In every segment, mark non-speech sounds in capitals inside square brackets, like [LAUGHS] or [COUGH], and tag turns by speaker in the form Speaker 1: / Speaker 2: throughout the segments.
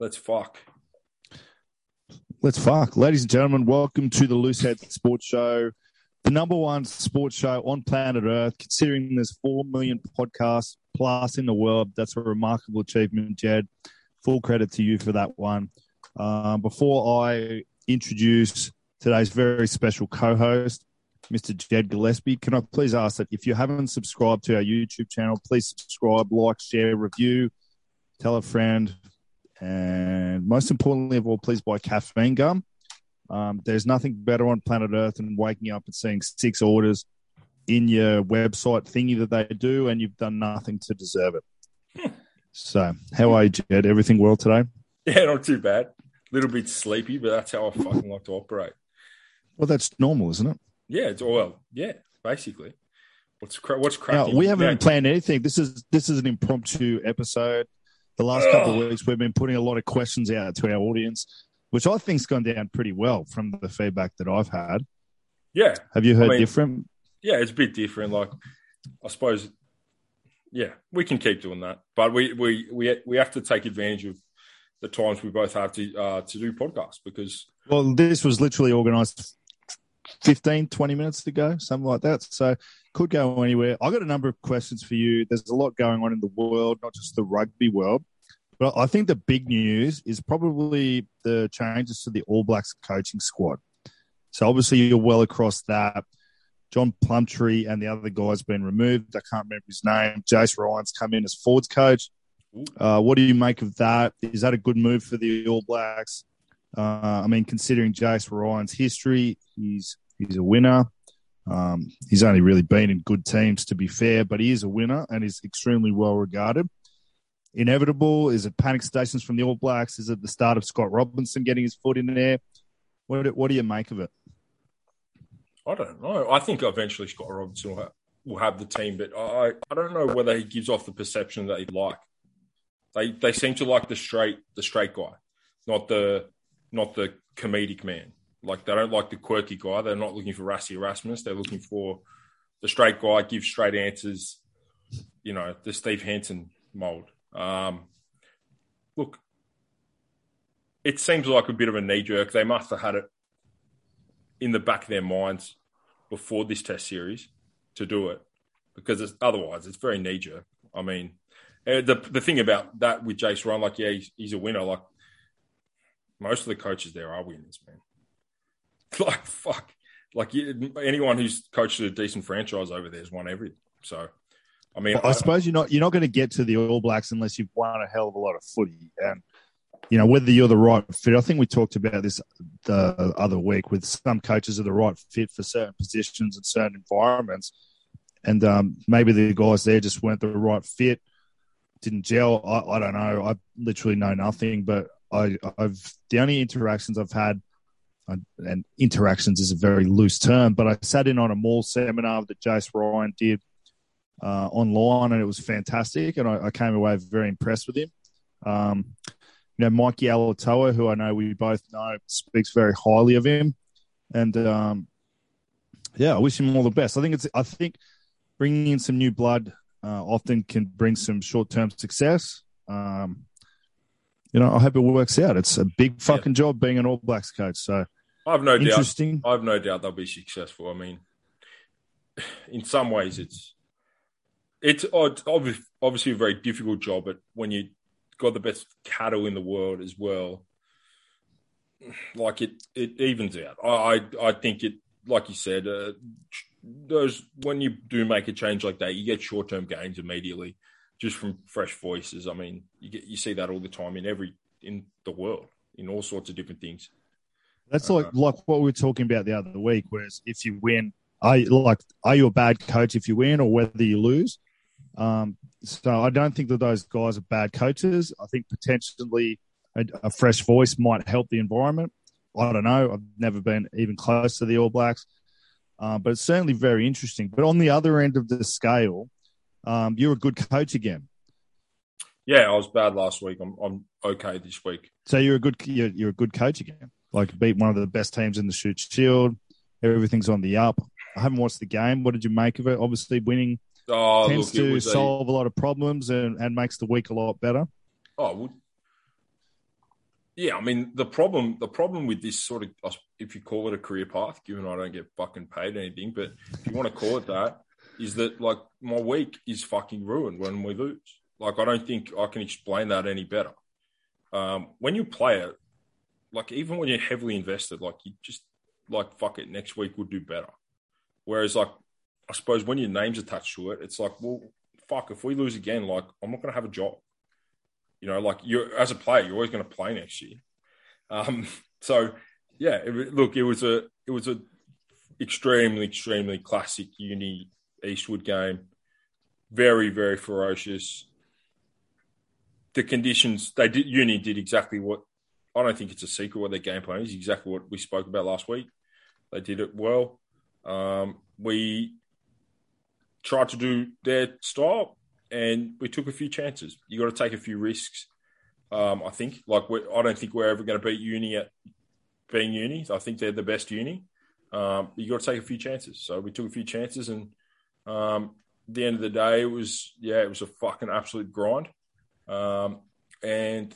Speaker 1: Let's fuck.
Speaker 2: Let's fuck. Ladies and gentlemen, welcome to the Loosehead Sports Show, the number one sports show on planet Earth, considering there's 4 million podcasts plus in the world. That's a remarkable achievement, Jed. Full credit to you for that one. Um, before I introduce today's very special co host, Mr. Jed Gillespie, can I please ask that if you haven't subscribed to our YouTube channel, please subscribe, like, share, review, tell a friend, and most importantly of all, please buy caffeine gum. Um, there's nothing better on planet Earth than waking up and seeing six orders in your website thingy that they do, and you've done nothing to deserve it. so, how are you, Jed? Everything well today?
Speaker 1: Yeah, not too bad. A little bit sleepy, but that's how I fucking like to operate.
Speaker 2: Well, that's normal, isn't it?
Speaker 1: Yeah, it's well, yeah, basically. What's cra- what's cracking?
Speaker 2: Now, we haven't
Speaker 1: Yeah.
Speaker 2: planned anything. This is this is an impromptu episode. The last couple of weeks, we've been putting a lot of questions out to our audience, which I think's gone down pretty well from the feedback that I've had.
Speaker 1: Yeah,
Speaker 2: Have you heard
Speaker 1: mean-
Speaker 2: different?
Speaker 1: yeah, it's a bit different. Like, I suppose, yeah, we can keep doing that, but we we we we have to take advantage of the times we both have to uh, to do podcasts because
Speaker 2: Well, this was literally organised 15, 20 minutes ago, something like that. So could go anywhere. I got a number of questions for you. There's a lot going on in the world, not just the rugby world. But I think the big news is probably the changes to the All Blacks coaching squad. So obviously you're well across that. John Plumtree and the other guy's been removed. I can't remember his name. Jace Ryan's come in as forwards coach. Uh, what do you make of that? Is that a good move for the All Blacks? Uh, I mean, considering Jace Ryan's history, he's he's a winner. Um, he's only really been in good teams, to be fair, but he is a winner and is extremely well regarded. Inevitable is it panic stations from the All Blacks? Is it the start of Scott Robertson getting his foot in there? What do, what do you make of it?
Speaker 1: I don't know. I think eventually Scott Robertson will have, will have the team, but I I don't know whether he gives off the perception that he'd like. They they seem to like the straight the straight guy, not the not the comedic man. Like they don't like the quirky guy. They're not looking for Rassie Erasmus. They're looking for the straight guy, give straight answers. You know, the Steve Hansen mold. Um, look, it seems like a bit of a knee jerk. They must have had it in the back of their minds before this test series to do it because it's, otherwise it's very knee jerk. I mean, uh, the the thing about that with Jace Ryan, like yeah, he's, he's a winner. Like most of the coaches there are winners, man. [LAUGHS] Like fuck, like you, anyone who's coached a decent franchise over there has won everything. So, I mean,
Speaker 2: I suppose you're not you're not going to get to the All Blacks unless you've won a hell of a lot of footy, and you know whether you're the right fit. I think we talked about this the other week with some coaches are the right fit for certain positions and certain environments, and um, maybe the guys there just weren't the right fit, didn't gel. I, I don't know. I literally know nothing, but I, I've the only interactions I've had. And interactions is a very loose term, but I sat in on a maul seminar that Jace Ryan did uh, online, and it was fantastic. And I, I came away very impressed with him. Um, you know, Mikey Alaalatoa, who I know we both know, speaks very highly of him, and um, yeah, I wish him all the best. I think it's, I think bringing in some new blood uh, often can bring some short term success. Um, you know, I hope it works out. It's a big fucking job being an All Blacks coach. So
Speaker 1: I have no doubt. I have no doubt they'll be successful. I mean, in some ways, it's it's odd- obviously a very difficult job, but when you got the best cattle in the world as well, like it it evens out. I I, I think it, like you said, uh, those when you do make a change like that, you get short term gains immediately just from fresh voices. I mean, you get you see that all the time in every in the world in all sorts of different things.
Speaker 2: That's like like what we were talking about the other week. Whereas if you win, are you, like are you a bad coach if you win or whether you lose? Um, so I don't think that those guys are bad coaches. I think potentially a, a fresh voice might help the environment. I don't know. I've never been even close to the All Blacks, uh, but it's certainly very interesting. But on the other end of the scale, um, you're a good coach again.
Speaker 1: Yeah, I was bad last week. I'm I'm okay this week.
Speaker 2: So you're a good you're, you're a good coach again. Like beat one of the best teams in the Shute Shield. Everything's on the up. I haven't watched the game. What did you make of it? Obviously, winning
Speaker 1: Oh,
Speaker 2: tends
Speaker 1: look,
Speaker 2: to solve a lot of problems and, and makes the week a lot better.
Speaker 1: oh, well, Yeah, I mean the problem the problem with this sort of if you call it a career path, given I don't get fucking paid anything, but if you want to call it that, is that like my week is fucking ruined when we lose. Like I don't think I can explain that any better. Um, when you play it, like even when you're heavily invested, like you just like fuck it, next week we'll do better. Whereas like I suppose when your name's attached to it, it's like, well, fuck, if we lose again, like I'm not gonna have a job. You know, like you're as a player, you're always gonna play next year. Um, [LAUGHS] so yeah, it, look, it was a it was a extremely extremely classic uni Eastwood game. Very very ferocious. The conditions they did uni did exactly what I don't think it's a secret what their game plan is. Exactly what we spoke about last week. They did it well. Um, we tried to do their style, and we took a few chances. You got to take a few risks. Um, I think, like, I don't think we're ever going to beat Uni at being Uni. I think they're the best Uni. Um, you got to take a few chances. So we took a few chances, and um, at the end of the day, it was yeah, it was a fucking absolute grind, um, and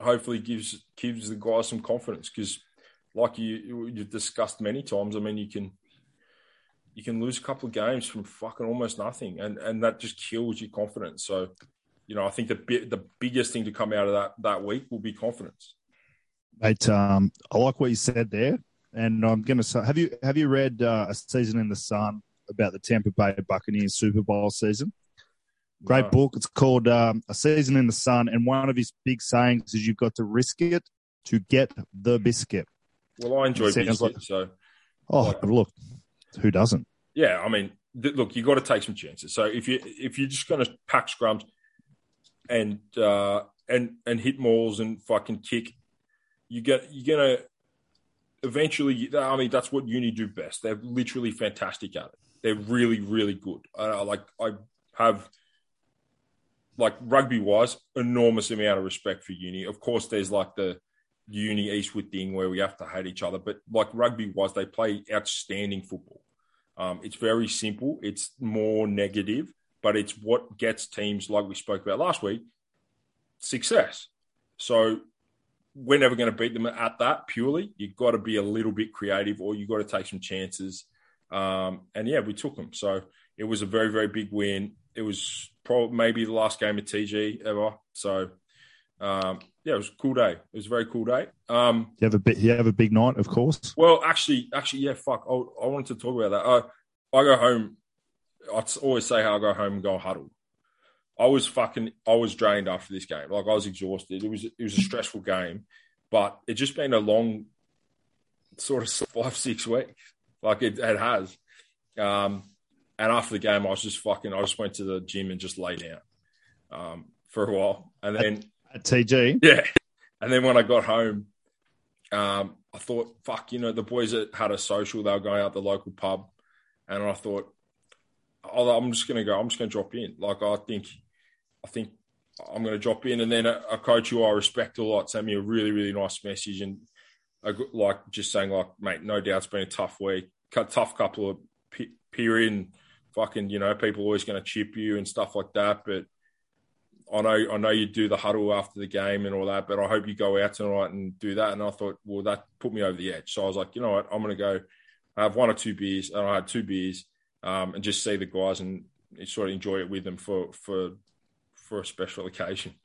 Speaker 1: hopefully gives gives the guys some confidence because, like you you've discussed many times, I mean, you can you can lose a couple of games from fucking almost nothing, and and that just kills your confidence. So, you know, I think the the biggest thing to come out of that that week will be confidence.
Speaker 2: Mate, um, I like what you said there, and I'm going to say, have you have you read uh, a season in the sun about the Tampa Bay Buccaneers Super Bowl season? Great book. It's called um, A Season in the Sun. And one of his big sayings is you've got to risk it to get the biscuit.
Speaker 1: Well, I enjoy biscuit, like, so.
Speaker 2: Oh, like, look, who doesn't?
Speaker 1: Yeah, I mean, th- look, you've got to take some chances. So if you if you're just going to pack scrums and uh, and and hit mauls and fucking kick, you get you're gonna eventually. I mean, that's what uni do best. They're literally fantastic at it. They're really really good. Uh, like I have like rugby wise, enormous amount of respect for uni. Of course, there's like the uni Eastwood thing where we have to hate each other, but like rugby wise, they play outstanding football. Um, it's very simple. It's more negative, but it's what gets teams like we spoke about last week success. So we're never going to beat them at that purely. You've got to be a little bit creative, or you've got to take some chances. Um, and yeah, we took them. So it was a very, very big win. It was probably maybe the last game of TG ever. So um, yeah, it was a cool day. It was a very cool day. Um,
Speaker 2: you have a bit. You have a big night, of course.
Speaker 1: Well, actually, actually, yeah. Fuck, I, I wanted to talk about that. I, I go home. I always say how I go home and go huddle. I was fucking. I was drained after this game. Like I was exhausted. It was. It was a stressful game, but it just been a long, sort of [LAUGHS] five six weeks. Like it, it has. Um, and after the game, I was just fucking. I just went to the gym and just lay down um, for a while, and then
Speaker 2: at, at TG,
Speaker 1: yeah. And then when I got home, um, I thought, fuck, you know, the boys that had a social, they were going out the local pub, and I thought, oh, I'm just gonna go. I'm just gonna drop in. Like I think, I think I'm gonna drop in, and then a, a coach who I respect a lot sent me a really, really nice message, and a, like just saying, like, mate, no doubt it's been a tough week, tough couple of period. And, fucking, you know, people always going to chip you and stuff like that. But I know, I know you do the huddle after the game and all that, but I hope you go out tonight and do that. And I thought, well, that put me over the edge. So I was like, you know what, I'm going to go have one or two beers. And I had two beers um, and just see the guys and sort of enjoy it with them for, for, for a special occasion. [LAUGHS]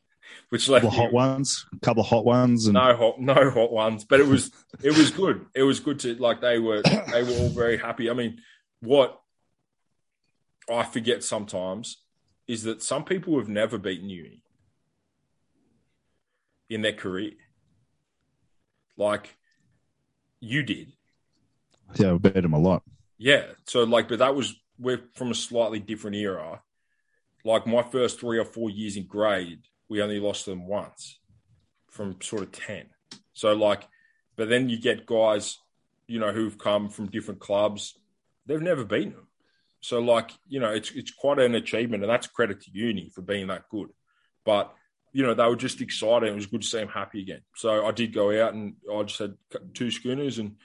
Speaker 1: Which
Speaker 2: left couple hot ones, a couple of hot ones, and
Speaker 1: no hot, no hot ones. But it was, it was good. It was good to like they were, they were all very happy. I mean, what I forget sometimes is that some people have never beaten uni in their career. Like you did.
Speaker 2: Yeah, I beat them a lot.
Speaker 1: Yeah. So like, but that was we're from a slightly different era. Like my first three or four years in grade, we only lost them once from sort of ten. So like, but then you get guys, you know, who've come from different clubs, they've never beaten them. So, like, you know, it's it's quite an achievement, and that's credit to uni for being that good. But you know, they were just excited. It was good to see them happy again. So I did go out and I just had two schooners, and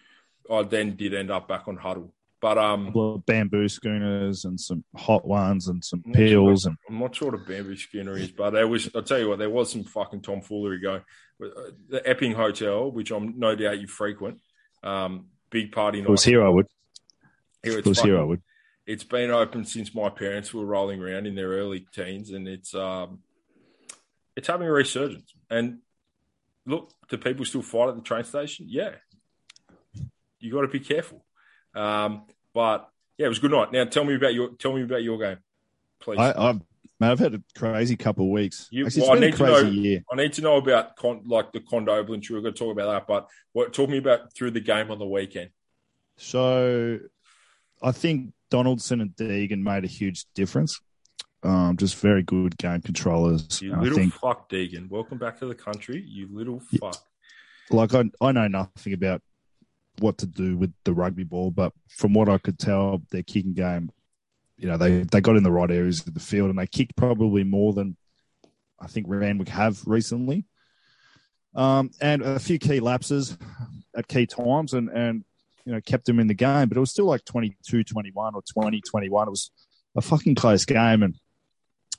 Speaker 1: I then did end up back on huddle. But um,
Speaker 2: bamboo schooners and some hot ones and some
Speaker 1: sure
Speaker 2: peels and
Speaker 1: I'm not sure what a bamboo schooner is, but there was. I'll tell you what, there was some fucking tomfoolery going. Uh, The Epping Hotel, which I'm no doubt you frequent, um, big party night.
Speaker 2: it was here I would.
Speaker 1: Here it's
Speaker 2: it was here I would.
Speaker 1: It's been open since my parents were rolling around in their early teens, and it's um, it's having a resurgence. And look, do people still fight at the train station? Yeah, you got to be careful. Um, but yeah, it was a good night. Now tell me about your tell me about your game, please.
Speaker 2: I, I've man, I've had a crazy couple of weeks.
Speaker 1: You-
Speaker 2: Actually,
Speaker 1: well, I
Speaker 2: it's been a
Speaker 1: need to know-
Speaker 2: year.
Speaker 1: I need to know about con- like the Condobolin. We're going to talk about that, but what talk me about through the game on the weekend.
Speaker 2: So I think Donaldson and Deegan made a huge difference. Um, just very good game controllers.
Speaker 1: You little
Speaker 2: think,
Speaker 1: fuck, Deegan. Welcome back to the country. You little fuck.
Speaker 2: like, I, I know nothing about what to do with the rugby ball, but from what I could tell, their kicking game, you know, they, they got in the right areas of the field and they kicked probably more than I think Randwick have recently. Um, and a few key lapses at key times and, and, you know, kept them in the game, but it was still like 22 21 or 20 21. It was a fucking close game. And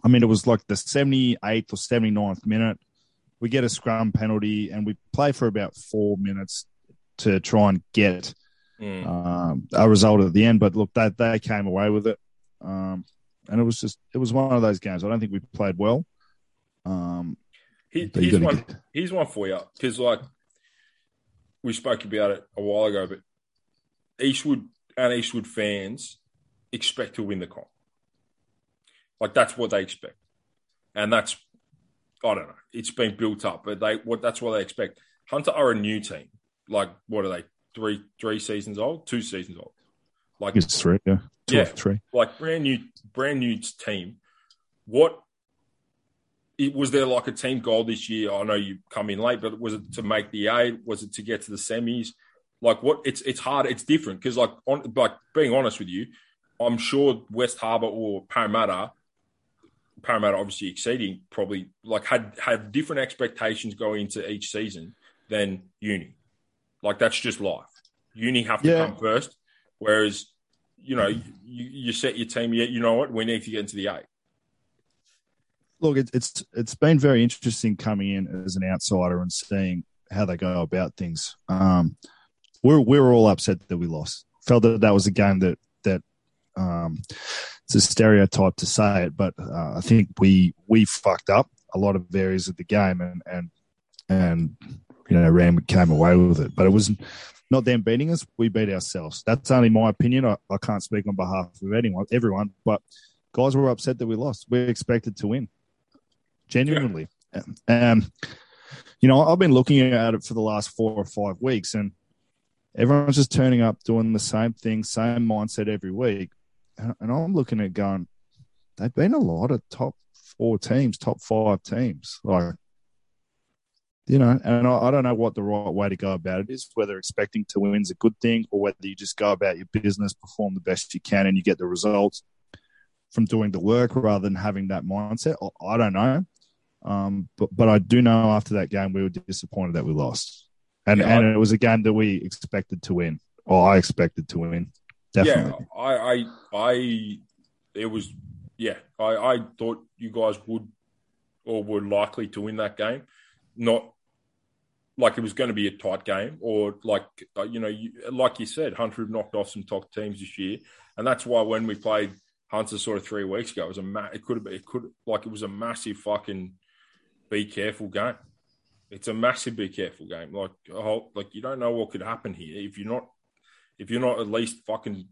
Speaker 2: I mean, it was like the 78th or 79th minute. We get a scrum penalty and we play for about four minutes to try and get
Speaker 1: Mm.
Speaker 2: um, a result at the end. But look, they, they came away with it. Um, and it was just, it was one of those games. I don't think we played well. Um,
Speaker 1: He-
Speaker 2: but you
Speaker 1: here's
Speaker 2: gotta
Speaker 1: one.
Speaker 2: get-
Speaker 1: Here's one for you because, like, we spoke about it a while ago, but Eastwood and Eastwood fans expect to win the comp. Like that's what they expect, and that's I don't know. It's been built up, but they what that's what they expect. Hunter are a new team. Like what are they? Three three seasons old, two seasons old. Like
Speaker 2: it's three, yeah. Two
Speaker 1: Yeah.
Speaker 2: three.
Speaker 1: like brand new brand new team. What it, was there like a team goal this year? I know you come in late, but was it to make the eight? Was it to get to the semis? Like what? It's it's hard. It's different because like on like being honest with you, I'm sure West Harbour or Parramatta, Parramatta obviously exceeding probably like had had different expectations going into each season than Uni. Like that's just life. Uni have to
Speaker 2: Yeah.
Speaker 1: come first, whereas you know you, you set your team. You, you know what? We need to get into the eight.
Speaker 2: Look, it, it's it's been very interesting coming in as an outsider and seeing how they go about things. Um, we're we're all upset that we lost. Felt that that was a game that that um, it's a stereotype to say it, but uh, I think we we fucked up a lot of areas of the game, and and and you know Ram came away with it. But it was not them beating us; we beat ourselves. That's only my opinion. I, I can't speak on behalf of anyone, everyone, but guys were upset that we lost. We expected to win, genuinely. Um, you know, I've been looking at it for the last four or five weeks, and everyone's just turning up, doing the same thing, same mindset every week. And, I'm looking at going, they've been a lot of top four teams, top five teams. Like, you know, and I, I don't know what the right way to go about it is, whether expecting to win is a good thing or whether you just go about your business, perform the best you can, and you get the results from doing the work rather than having that mindset. I- I don't know. Um, but but I do know after that game we were disappointed that we lost, and
Speaker 1: Yeah,
Speaker 2: and it was a game that we expected to win, or I expected to win. Definitely.
Speaker 1: Yeah, I, I, I, it was, yeah, I, I thought you guys would or were likely to win that game, not like it was going to be a tight game or like you know, you, like you said, Hunter have knocked off some top teams this year, and that's why when we played Hunter sort of three weeks ago, it was a ma- it could have been it could like it was a massive fucking be careful game. It's a massive be careful game. Like whole, like you don't know what could happen here if you're not if you're not at least fucking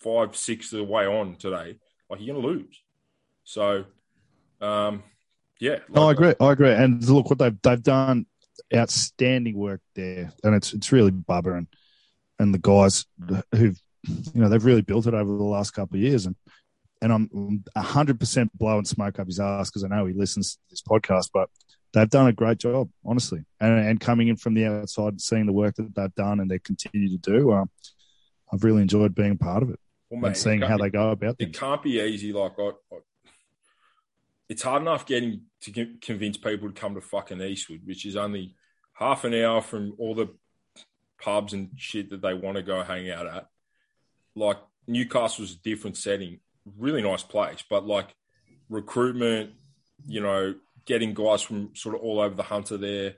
Speaker 1: five, six of the way on today, like you're gonna lose. So, um, yeah,
Speaker 2: No, I
Speaker 1: like-
Speaker 2: agree. I agree. And look what they've they've done outstanding work there, and it's it's really Bubba and and the guys who've you know they've really built it over the last couple of years, and and I'm hundred percent blowing smoke up his ass because I know he listens to this podcast, but they've done a great job, honestly, and and coming in from the outside, and seeing the work that they've done and they continue to do, um, I've really enjoyed being a part of it
Speaker 1: well, mate,
Speaker 2: and seeing
Speaker 1: it
Speaker 2: how they go about
Speaker 1: It
Speaker 2: things.
Speaker 1: can't be easy. Like, I, I, it's hard enough getting to convince people to come to fucking Eastwood, which is only half an hour from all the pubs and shit that they want to go hang out at. like Newcastle's a different setting, really nice place, but like recruitment, you know, getting guys from sort of all over the hunter there.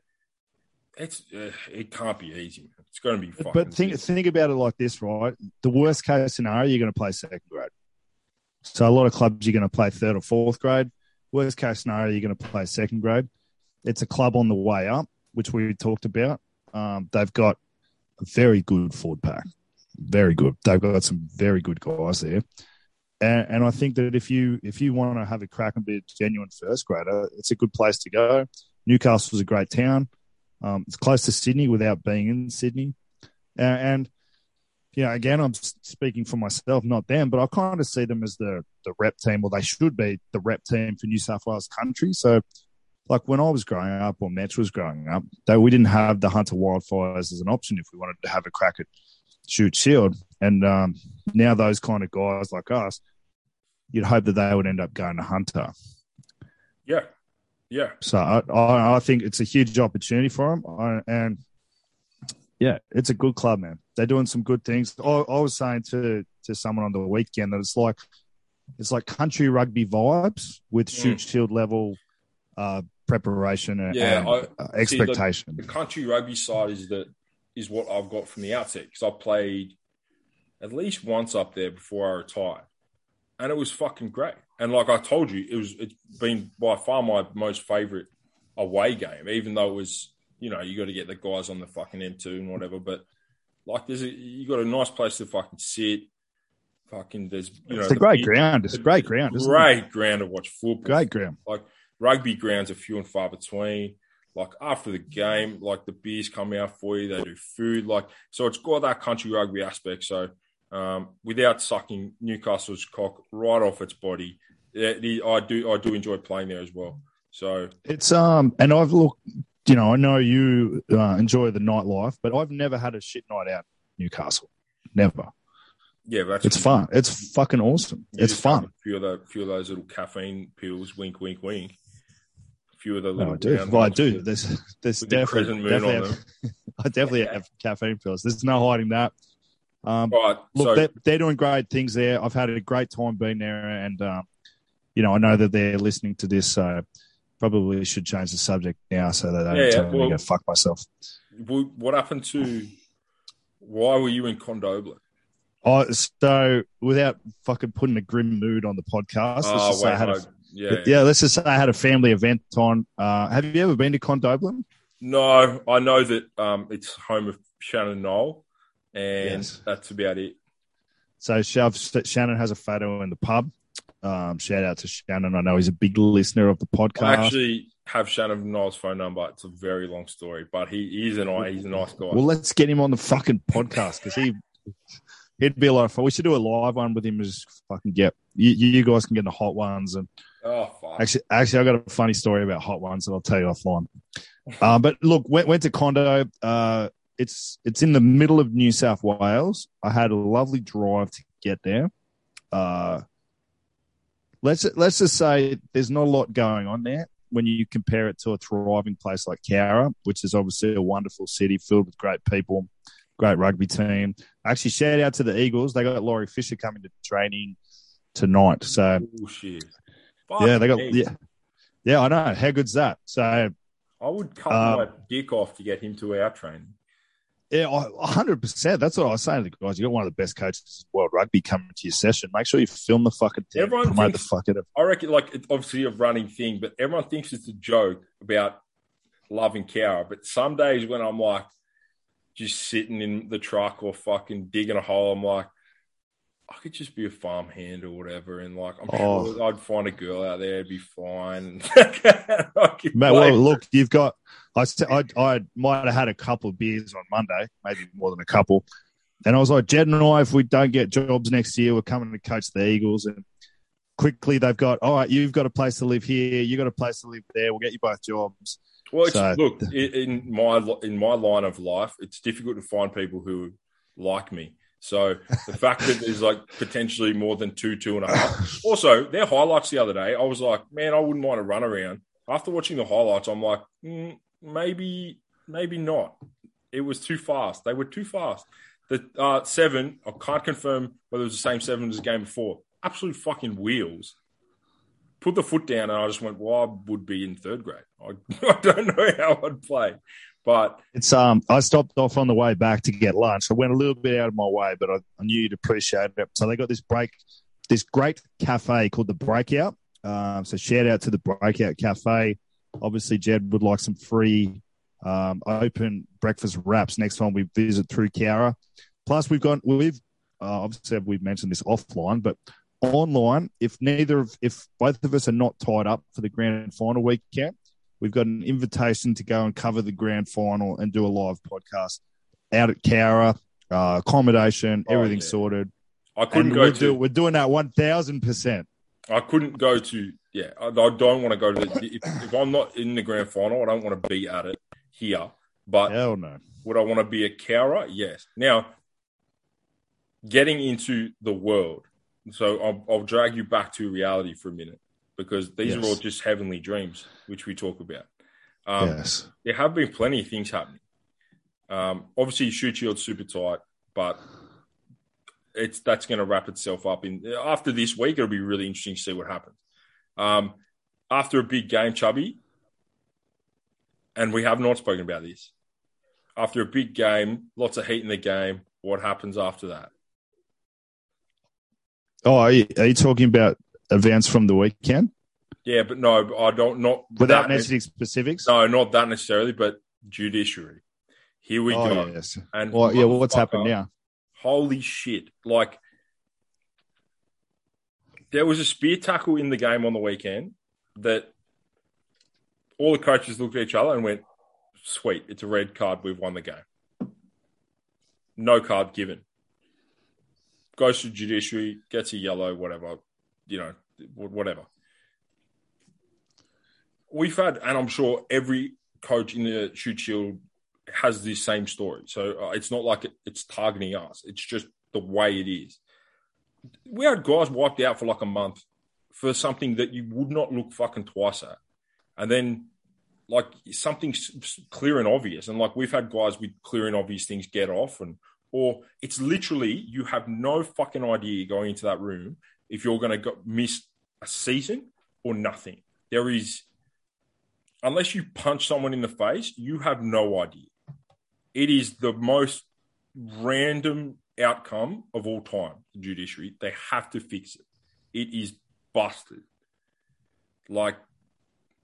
Speaker 1: It's uh, it can't be easy. It's going to be. Fun.
Speaker 2: But think think about it like this, right? The worst case scenario, you're going to play second grade. So a lot of clubs you're going to play third or fourth grade. Worst case scenario, you're going to play second grade. It's a club on the way up, which we talked about. Um, they've got a very good forward pack, very good. They've got some very good guys there. And, and, I think that if you if you want to have a crack and be a genuine first grader, it's a good place to go. Newcastle Newcastle's a great town. Um, it's close to Sydney without being in Sydney, and, and you know, again, I'm speaking for myself, not them, but I kind of see them as the the rep team, or they should be the rep team for New South Wales country. So, like when I was growing up, or Metz was growing up, we didn't have the Hunter Wildfires as an option if we wanted to have a crack at Shute Shield. And um, now those kind of guys like us, you'd hope that they would end up going to Hunter.
Speaker 1: Yeah, yeah.
Speaker 2: So I, I, I think it's a huge opportunity for them, I, and yeah, it's a good club, man. They're doing some good things. I, I was saying to to someone on the weekend that it's like it's like country rugby vibes with mm. Shute Shield level uh, preparation and, yeah, and I, uh, expectation.
Speaker 1: See, the, the country rugby side is that is what I've got from the outset because I played at least once up there before I retired, and it was fucking great. And like I told you, it was it's been by far my most favorite away game, even though it was you know you got to get the guys on the fucking M2 and whatever. But like there's a, you got a nice place to fucking sit. Fucking there's you know
Speaker 2: it's a great ground. It's a great ground.
Speaker 1: Great it? ground to watch football.
Speaker 2: Great ground.
Speaker 1: Like rugby grounds are few and far between like after the game, like the beers come out for you, they do food, like so it's got that country rugby aspect. So um, without sucking Newcastle's cock right off its body, the, I do I do enjoy playing there as well. So
Speaker 2: it's um and I've looked, you know, I know you uh, enjoy the nightlife, but I've never had a shit night out Newcastle, never.
Speaker 1: Yeah, that's
Speaker 2: it's fun. It's fucking awesome. it's fun. A
Speaker 1: few of the few of those little caffeine pills. Wink, wink, wink few of the little.
Speaker 2: Oh, I do. Well, I do. There's, there's definitely, the definitely have, [LAUGHS] I definitely have caffeine pills. There's no hiding that. Um, right, look, so, they're, they're, doing great things there. I've had a great time being there, and um, you know, I know that they're listening to this, so probably should change the subject now so that I don't yeah, tell well, me to go fuck myself.
Speaker 1: What happened to? Why were you in Condobolin?
Speaker 2: Oh, so without fucking putting a grim mood on the podcast, oh, let's just wait, say I had a, yeah, yeah. Let's just say I had a family event on. Uh, have you ever been to Condobolin?
Speaker 1: No, I know that um, it's home of Shannon Noll, and yes. that's about it.
Speaker 2: So Shannon has a photo in the pub. Um, shout out to Shannon. I know he's a big listener of the podcast. I
Speaker 1: actually have Shannon Noll's phone number. It's a very long story, but he is an he's a nice guy.
Speaker 2: Well, let's get him on the fucking podcast because he he'd be a lot of fun. We should do a live one with him. Just fucking get you, you guys can get the hot ones and
Speaker 1: Oh, fuck.
Speaker 2: Actually, actually, I got a funny story about hot ones that I'll tell you offline. uh, but look, went, went to Condo. Uh, it's it's in the middle of New South Wales. I had a lovely drive to get there. Uh, let's let's just say there's not a lot going on there when you compare it to a thriving place like Cowra, which is obviously a wonderful city filled with great people, great rugby team. Actually, shout out to the Eagles. They got Laurie Fisher coming to training tonight. So,
Speaker 1: oh,
Speaker 2: Fuck yeah, they got me. yeah, yeah. I know. How good's that? So
Speaker 1: I would cut uh, my dick off to get him to our training.
Speaker 2: Yeah, hundred percent. That's what I was saying to the guys. You got one of the best coaches in world rugby coming to your session. Make sure you film the fucking thing. Everyone promote thinks, the fuck out of.
Speaker 1: I reckon, like, it's obviously a running thing, but everyone thinks it's a joke about loving Cowra. But some days when I'm like just sitting in the truck or fucking digging a hole, I'm like, I could just be a farm hand or whatever, and like I'm oh. sure I'd find a girl out there, it'd be fine. [LAUGHS]
Speaker 2: Mate, well, look, you've got. I, I, I might have had a couple of beers on Monday, maybe more than a couple, and I was like, Jed and I, if we don't get jobs next year, we're coming to coach the Eagles, and quickly they've got, all right, you've got a place to live here, you've got a place to live there, we'll get you both jobs.
Speaker 1: Well, so, look, in my in my line of life, it's difficult to find people who like me. So the fact that there's like potentially more than two, two and a half. Also, their highlights the other day, I was like, man, I wouldn't mind a run around. After watching the highlights, I'm like, mm, maybe, maybe not. It was too fast. They were too fast. The uh, seven, I can't confirm whether it was the same seven as the game before. Absolute fucking wheels. Put the foot down, and I just went, "Well, I would be in third grade. I, [LAUGHS] I don't know how I'd play." But
Speaker 2: It's um, I stopped off on the way back to get lunch. I went a little bit out of my way, but I, I knew you'd appreciate it. So they got this break, this great cafe called the Breakout. Um, so shout out to the Breakout Cafe. Obviously, Jed would like some free um, open breakfast wraps next time we visit through Cowra. Plus, we've got we've uh, obviously we've mentioned this offline, but online, if neither of if both of us are not tied up for the grand final weekend, we've got an invitation to go and cover the grand final and do a live podcast out at Cowra, uh, accommodation,
Speaker 1: Oh,
Speaker 2: everything
Speaker 1: yeah.
Speaker 2: sorted.
Speaker 1: I couldn't
Speaker 2: And
Speaker 1: go
Speaker 2: we're,
Speaker 1: to.
Speaker 2: do, we're doing that one thousand percent.
Speaker 1: I couldn't go to. Yeah, I, I don't want to go to. The, if, if I'm not in the grand final, I don't want to be at it here. But
Speaker 2: Hell no.
Speaker 1: would I want to be a Cowra? Yes. Now, getting into the world. So I'll, I'll drag you back to reality for a minute because these are all just heavenly dreams, which we talk about. Um,
Speaker 2: yes.
Speaker 1: There have been plenty of things happening. Um, obviously, Shute Shield's super tight, but it's that's going to wrap itself up. In after this week, it'll be really interesting to see what happens. Um, after a big game, Chubby, and we have not spoken about this. After a big game, lots of heat in the game. What happens after that?
Speaker 2: Oh, are you, are you talking about events from the weekend
Speaker 1: Yeah, but no, I don't. Not
Speaker 2: without mentioning specifics?
Speaker 1: No, not that necessarily, but judiciary. Here we
Speaker 2: oh,
Speaker 1: go.
Speaker 2: yes.
Speaker 1: And
Speaker 2: Well, yeah. Well, what's happened now?
Speaker 1: Holy shit. Like, there was a spear tackle in the game on the weekend that all the coaches looked at each other and went, sweet, it's a red card. We've won the game. No card given. Goes to judiciary, gets a yellow, whatever, you know, whatever. We've had, and I'm sure every coach in the Shute Shield has this same story. So uh, it's not like it, it's targeting us. It's just the way it is. We had guys wiped out for like a month for something that you would not look fucking twice at. And then like something clear and obvious. And like we've had guys with clear and obvious things get off and or it's literally you have no fucking idea going into that room if you're going to miss a season or nothing. There is unless you punch someone in the face, you have no idea. It is the most random outcome of all time, the judiciary. They have to fix it. It is busted. Like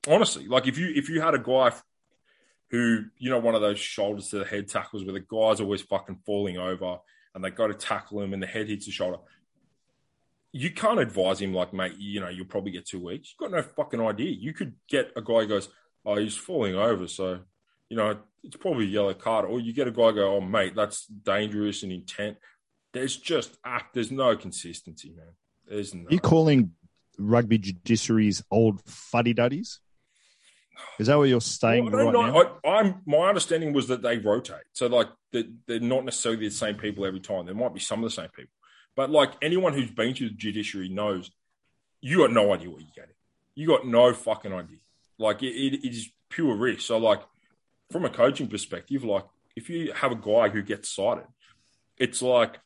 Speaker 1: honestly, like if you if you had a guy who, you know, one of those shoulders to the head tackles where the guy's always fucking falling over and they go to tackle him and the head hits the shoulder. You can't advise him like, mate, you know, you'll probably get two weeks. You've got no fucking idea. You could get a guy who goes, oh, he's falling over, so you know it's probably a yellow card. Or you get a guy go, oh, mate, that's dangerous and intent. There's just ah, there's no consistency, man. There's no.
Speaker 2: You calling rugby judiciaries old fuddy duddies? Is that what you're saying
Speaker 1: Well, I
Speaker 2: right
Speaker 1: don't
Speaker 2: now?
Speaker 1: know. I, I'm my understanding was that they rotate, so like they're, they're not necessarily the same people every time. There might be some of the same people, but like anyone who's been to the judiciary knows, you got no idea what you're getting. You got no fucking idea. Like it, it is pure risk. So like from a coaching perspective, like if you have a guy who gets cited, it's like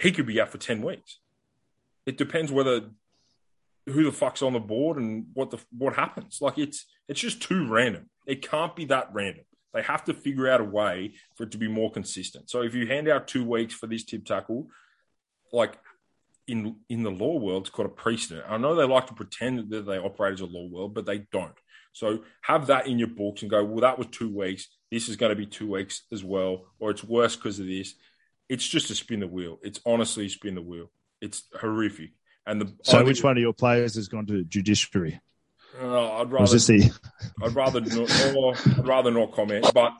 Speaker 1: he could be out for ten weeks. It depends whether who the fuck's on the board and what the what happens. Like it's it's just too random. It can't be that random. They have to figure out a way for it to be more consistent. So if you hand out two weeks for this tip tackle, like in in the law world, it's called a precedent. I know they like to pretend that they operate as a law world, but they don't. So have that in your books and go, well, that was two weeks. This is going to be two weeks as well, or it's worse because of this. It's just a spin the wheel. It's honestly spin the wheel. It's horrific. And the
Speaker 2: So,
Speaker 1: I
Speaker 2: which
Speaker 1: think-
Speaker 2: one of your players has gone to judiciary?
Speaker 1: Uh, I'd rather
Speaker 2: the [LAUGHS]
Speaker 1: I'd rather not, or I'd rather not comment. But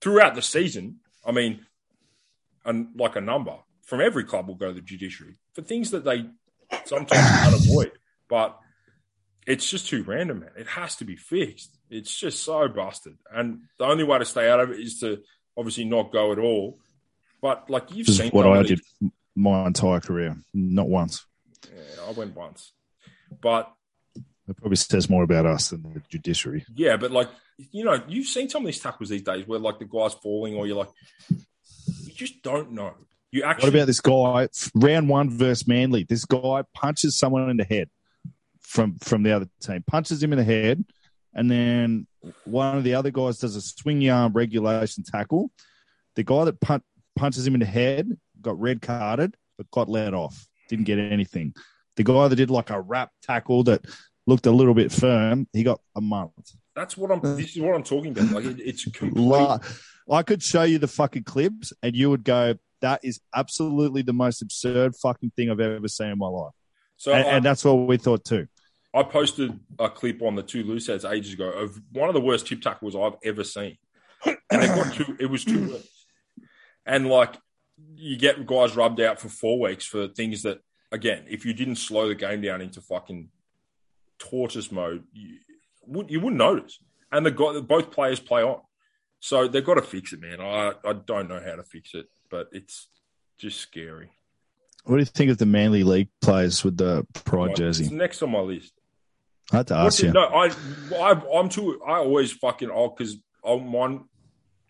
Speaker 1: throughout the season, I mean, and like a number from every club will go to the judiciary for things that they sometimes can't avoid. But it's just too random, man. It has to be fixed. It's just so busted, and the only way to stay out of it is to obviously not go at all. But like you've
Speaker 2: This
Speaker 1: seen
Speaker 2: what I
Speaker 1: these-
Speaker 2: did my entire career, not once.
Speaker 1: Yeah, I went once, but
Speaker 2: It probably says more about us than the judiciary.
Speaker 1: Yeah, but like you know, you've seen some of these tackles these days where like the guy's falling, or you're like, you just don't know. You actually
Speaker 2: What about this guy? Round one versus Manly. This guy punches someone in the head from from the other team, punches him in the head, and then one of the other guys does a swing arm regulation tackle. The guy that pun- punches him in the head got red carded, but got let off. Didn't get anything. The guy that did like a wrap tackle that looked a little bit firm, he got a month.
Speaker 1: That's what I'm. This is what I'm talking about. Like it, it's [LAUGHS] complete.
Speaker 2: I could show you the fucking clips, and you would go, "That is absolutely the most absurd fucking thing I've ever seen in my life."
Speaker 1: So
Speaker 2: And,
Speaker 1: I,
Speaker 2: and that's what we thought too.
Speaker 1: I posted a clip on the two loose heads ages ago of one of the worst tip tackles I've ever seen, and it got two. It was two [CLEARS THROAT] weeks, and like you get guys rubbed out for four weeks for things that, again, if you didn't slow the game down into fucking tortoise mode, you, would, you wouldn't notice. And the guy, both players play on, so they've got to fix it, man. I I don't know how to fix it, but it's just scary.
Speaker 2: What do you think of the Manly League players with the pride
Speaker 1: It's
Speaker 2: jersey?
Speaker 1: next on my list.
Speaker 2: I had to ask you.
Speaker 1: No, I, I, I'm too. I always fucking oh, because I'm one.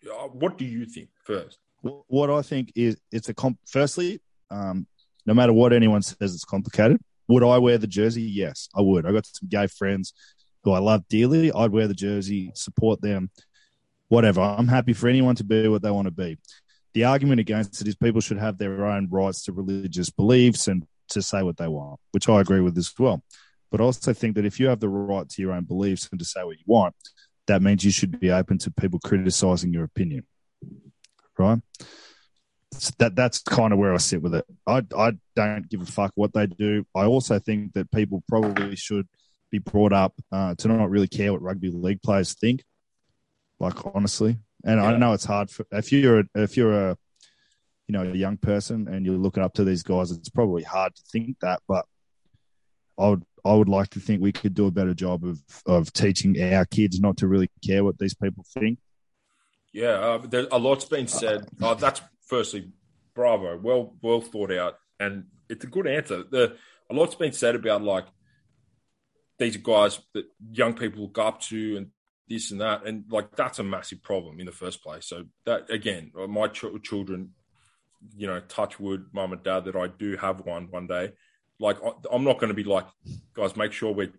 Speaker 1: uh, What do you think first?
Speaker 2: What I think is it's a comp. Firstly, um, no matter what anyone says, it's complicated. Would I wear the jersey? Yes, I would. I got some gay friends who I love dearly. I'd wear the jersey, support them, whatever. I'm happy for anyone to be what they want to be. The argument against it is people should have their own rights to religious beliefs and to say what they want, which I agree with as well. But I also think that if you have the right to your own beliefs and to say what you want, that means you should be open to people criticizing your opinion. Right? So that that's kind of where I sit with it. I I don't give a fuck what they do. I also think that people probably should be brought up uh, to not really care what rugby league players think. Like honestly, and I know it's hard for if you're a, if you're a you know a young person and you're looking up to these guys, it's probably hard to think that. But I would I would like to think we could do a better job of of teaching our kids not to really care what these people think.
Speaker 1: Yeah, uh, there, a lot's been said. Uh, that's firstly, bravo, well, well thought out, and it's a good answer. The a lot's been said about like these guys that young people look up to, and this and that, and like that's a massive problem in the first place. So that again, my ch- children, you know, touch wood, mum and dad, that I do have one one day. Like I- I'm not going to be like, guys, make sure we're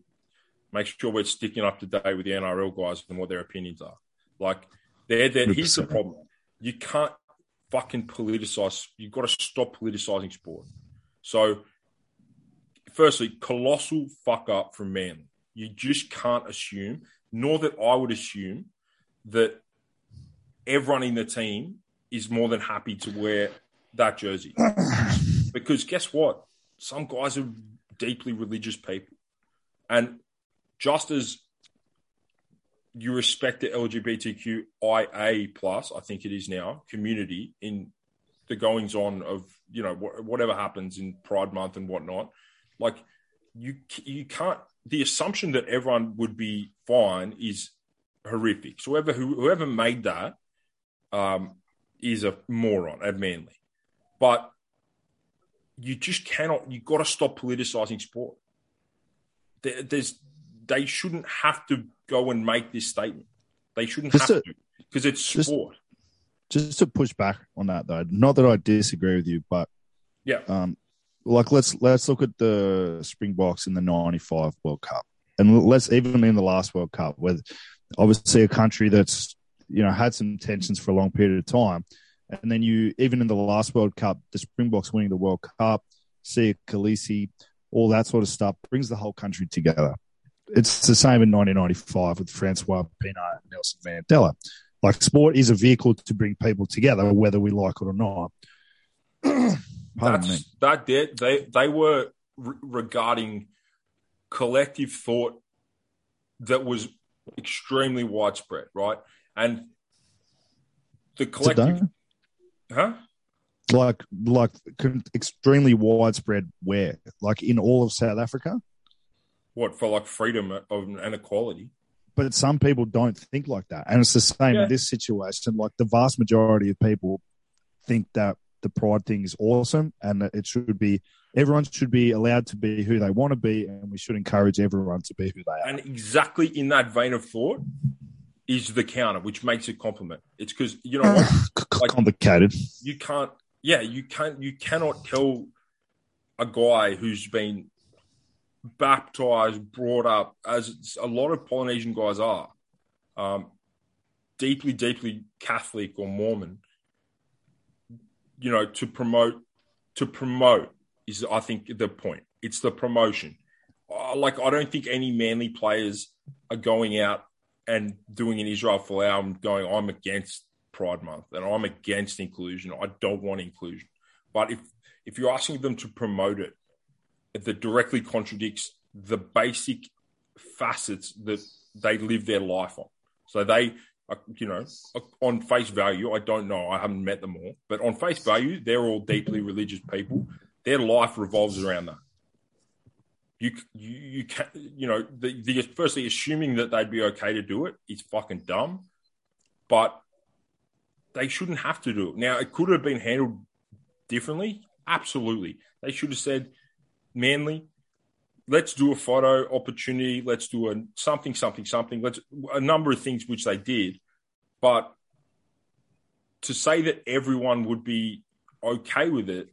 Speaker 1: make sure we're sticking up to date with the NRL guys and what their opinions are. Like they're, they're here's the problem: you can't fucking politicize. You've got to stop politicizing sport. So, firstly, colossal fuck up from Manly. You just can't assume, nor that I would assume that everyone in the team is more than happy to wear that jersey. [CLEARS THROAT] because guess what? Some guys are deeply religious people. And just as you respect the LGBTQIA plus, I think it is now, community in the goings on of you know wh- whatever happens in Pride Month and whatnot, like you you can't. The assumption that everyone would be fine is horrific. So whoever who, whoever made that um, is a moron at Manly, but you just cannot. You got to stop politicizing sport. There, there's they shouldn't have to go and make this statement. They shouldn't
Speaker 2: Just
Speaker 1: have
Speaker 2: to-
Speaker 1: to because it's
Speaker 2: just-
Speaker 1: sport.
Speaker 2: Just to push back on that though, not that I disagree with you, but
Speaker 1: Yeah.
Speaker 2: um, like let's let's look at the Springboks in the '95 World Cup, and let's even in the last World Cup, where obviously a country that's you know had some tensions for a long period of time, and then you even in the last World Cup, the Springboks winning the World Cup, Siya Kolisi, all that sort of stuff brings the whole country together. It's the same in 1995 with Francois Pienaar and Nelson Mandela. Like sport is a vehicle to bring people together, whether we like it or not. [CLEARS THROAT] Pardon me.
Speaker 1: That's that they they they were re- regarding collective thought that was extremely widespread, right? And the collective,
Speaker 2: Today?
Speaker 1: huh?
Speaker 2: like like extremely widespread where like in all of south africa
Speaker 1: What for like freedom of and equality?
Speaker 2: but some people don't think like that and it's the same
Speaker 1: Yeah.
Speaker 2: in this situation like the vast majority of people think that the pride thing is awesome and that it should be everyone should be allowed to be who they want to be and we should encourage everyone to be who they are
Speaker 1: And exactly in that vein of thought is the counter, which makes it compliment. It's because you know [SIGHS]
Speaker 2: like, complicated.
Speaker 1: You can't. Yeah, you can't. You cannot tell a guy who's been baptized, brought up, as a lot of Polynesian guys are, um, deeply, deeply Catholic or Mormon. You know, to promote, to promote is, I think, the point. It's the promotion. Uh, like, I don't think any manly players are going out and doing an Israel Folau and going, I'm against Pride Month and I'm against inclusion. I don't want inclusion. But if if you're asking them to promote it, that directly contradicts the basic facets that they live their life on. So they, uh, you know, uh, on face value, I don't know, I haven't met them all, but on face value, they're all deeply religious people. Their life revolves around that. You, you, you can, you know, the, the firstly assuming that they'd be okay to do it is fucking dumb, but they shouldn't have to do it. Now, it could have been handled differently, absolutely. They should have said, Manly, let's do a photo opportunity. Let's do a something, something, something. Let's a number of things which they did, but to say that everyone would be okay with it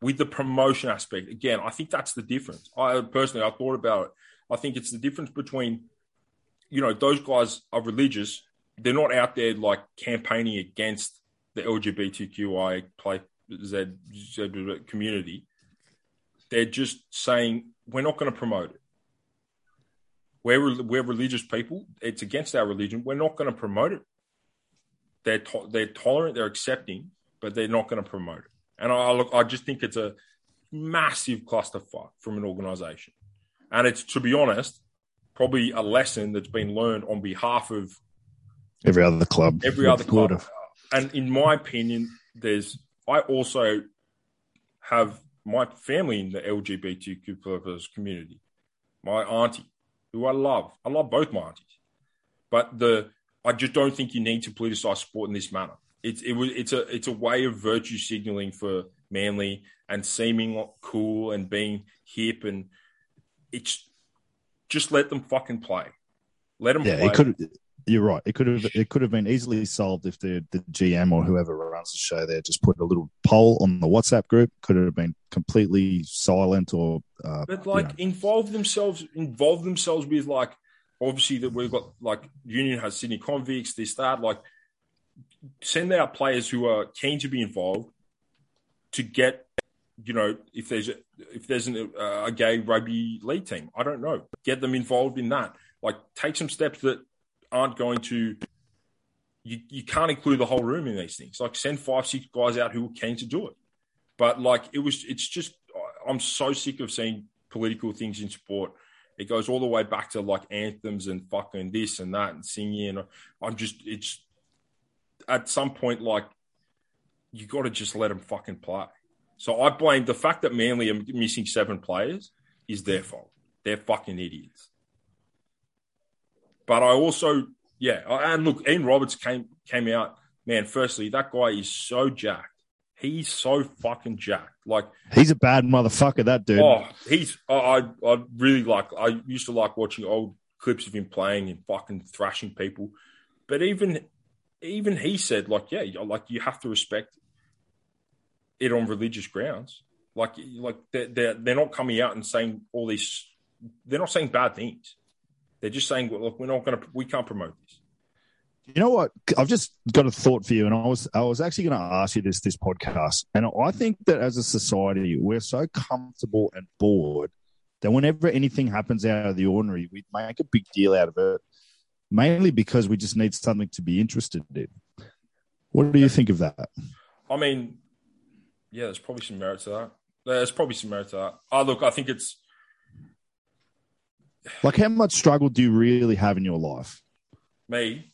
Speaker 1: with the promotion aspect again i think that's the difference i personally i thought about it i think it's the difference between you know those guys are religious they're not out there like campaigning against the lgbtqi play z, community they're just saying we're not going to promote it. We're we're religious people. It's against our religion. We're not going to promote it. They're to- they're tolerant. They're accepting, but they're not going to promote it. And I look, I just think it's a massive clusterfuck from an organisation. And it's to be honest, probably a lesson that's been learned on behalf of
Speaker 2: every other club.
Speaker 1: Every other club. And in my opinion, there's I also have my family in the LGBTQ community, my auntie, who I love. I love both my aunties, but the I just don't think you need to politicize sport in this manner. It's it was it's a it's a way of virtue signaling for Manly and seeming cool and being hip and it's just let them fucking play. Let them
Speaker 2: yeah,
Speaker 1: play.
Speaker 2: It could you're right. It could have it could have been easily solved if the the GM or whoever runs the show there just put a little poll on the WhatsApp group. Could have been completely silent or. Uh,
Speaker 1: but like you know. involve themselves, involve themselves with like obviously that we've got like Union has Sydney convicts. This that like send out players who are keen to be involved to get you know if there's a, if there's an, uh, a gay rugby league team. I don't know. Get them involved in that. Like take some steps that aren't going to you, you can't include the whole room in these things. Like send five, six guys out who are keen to do it. But like it was it's just I'm so sick of seeing political things in sport. It goes all the way back to like anthems and fucking this and that and singing. And I'm just it's at some point like you got to just let them fucking play. So I blame the fact that Manly are missing seven players is their fault. They're fucking idiots. But I also, yeah, and look, Ian Roberts came came out. Man, firstly, that guy is so jacked. He's so fucking jacked. Like
Speaker 2: he's a bad motherfucker. That dude.
Speaker 1: Oh, he's. I I really like. I used to like watching old clips of him playing and fucking thrashing people. But even even he said like, yeah, like you have to respect it on religious grounds. Like like they're they're, they're not coming out and saying all these. They're not saying bad things. They're just saying, well, look, we're not going to, we can't promote this.
Speaker 2: You know what? I've just got a thought for you, and I was I was actually going to ask you this this podcast, and I think that as a society, we're so comfortable and bored that whenever anything happens out of the ordinary, we make a big deal out of it, mainly because we just need something to be interested in. What do you think of that?
Speaker 1: I mean, yeah, there's probably some merit to that. There's probably some merit to that. Oh, look, I think it's
Speaker 2: like, how much struggle do you really have in your life?
Speaker 1: Me?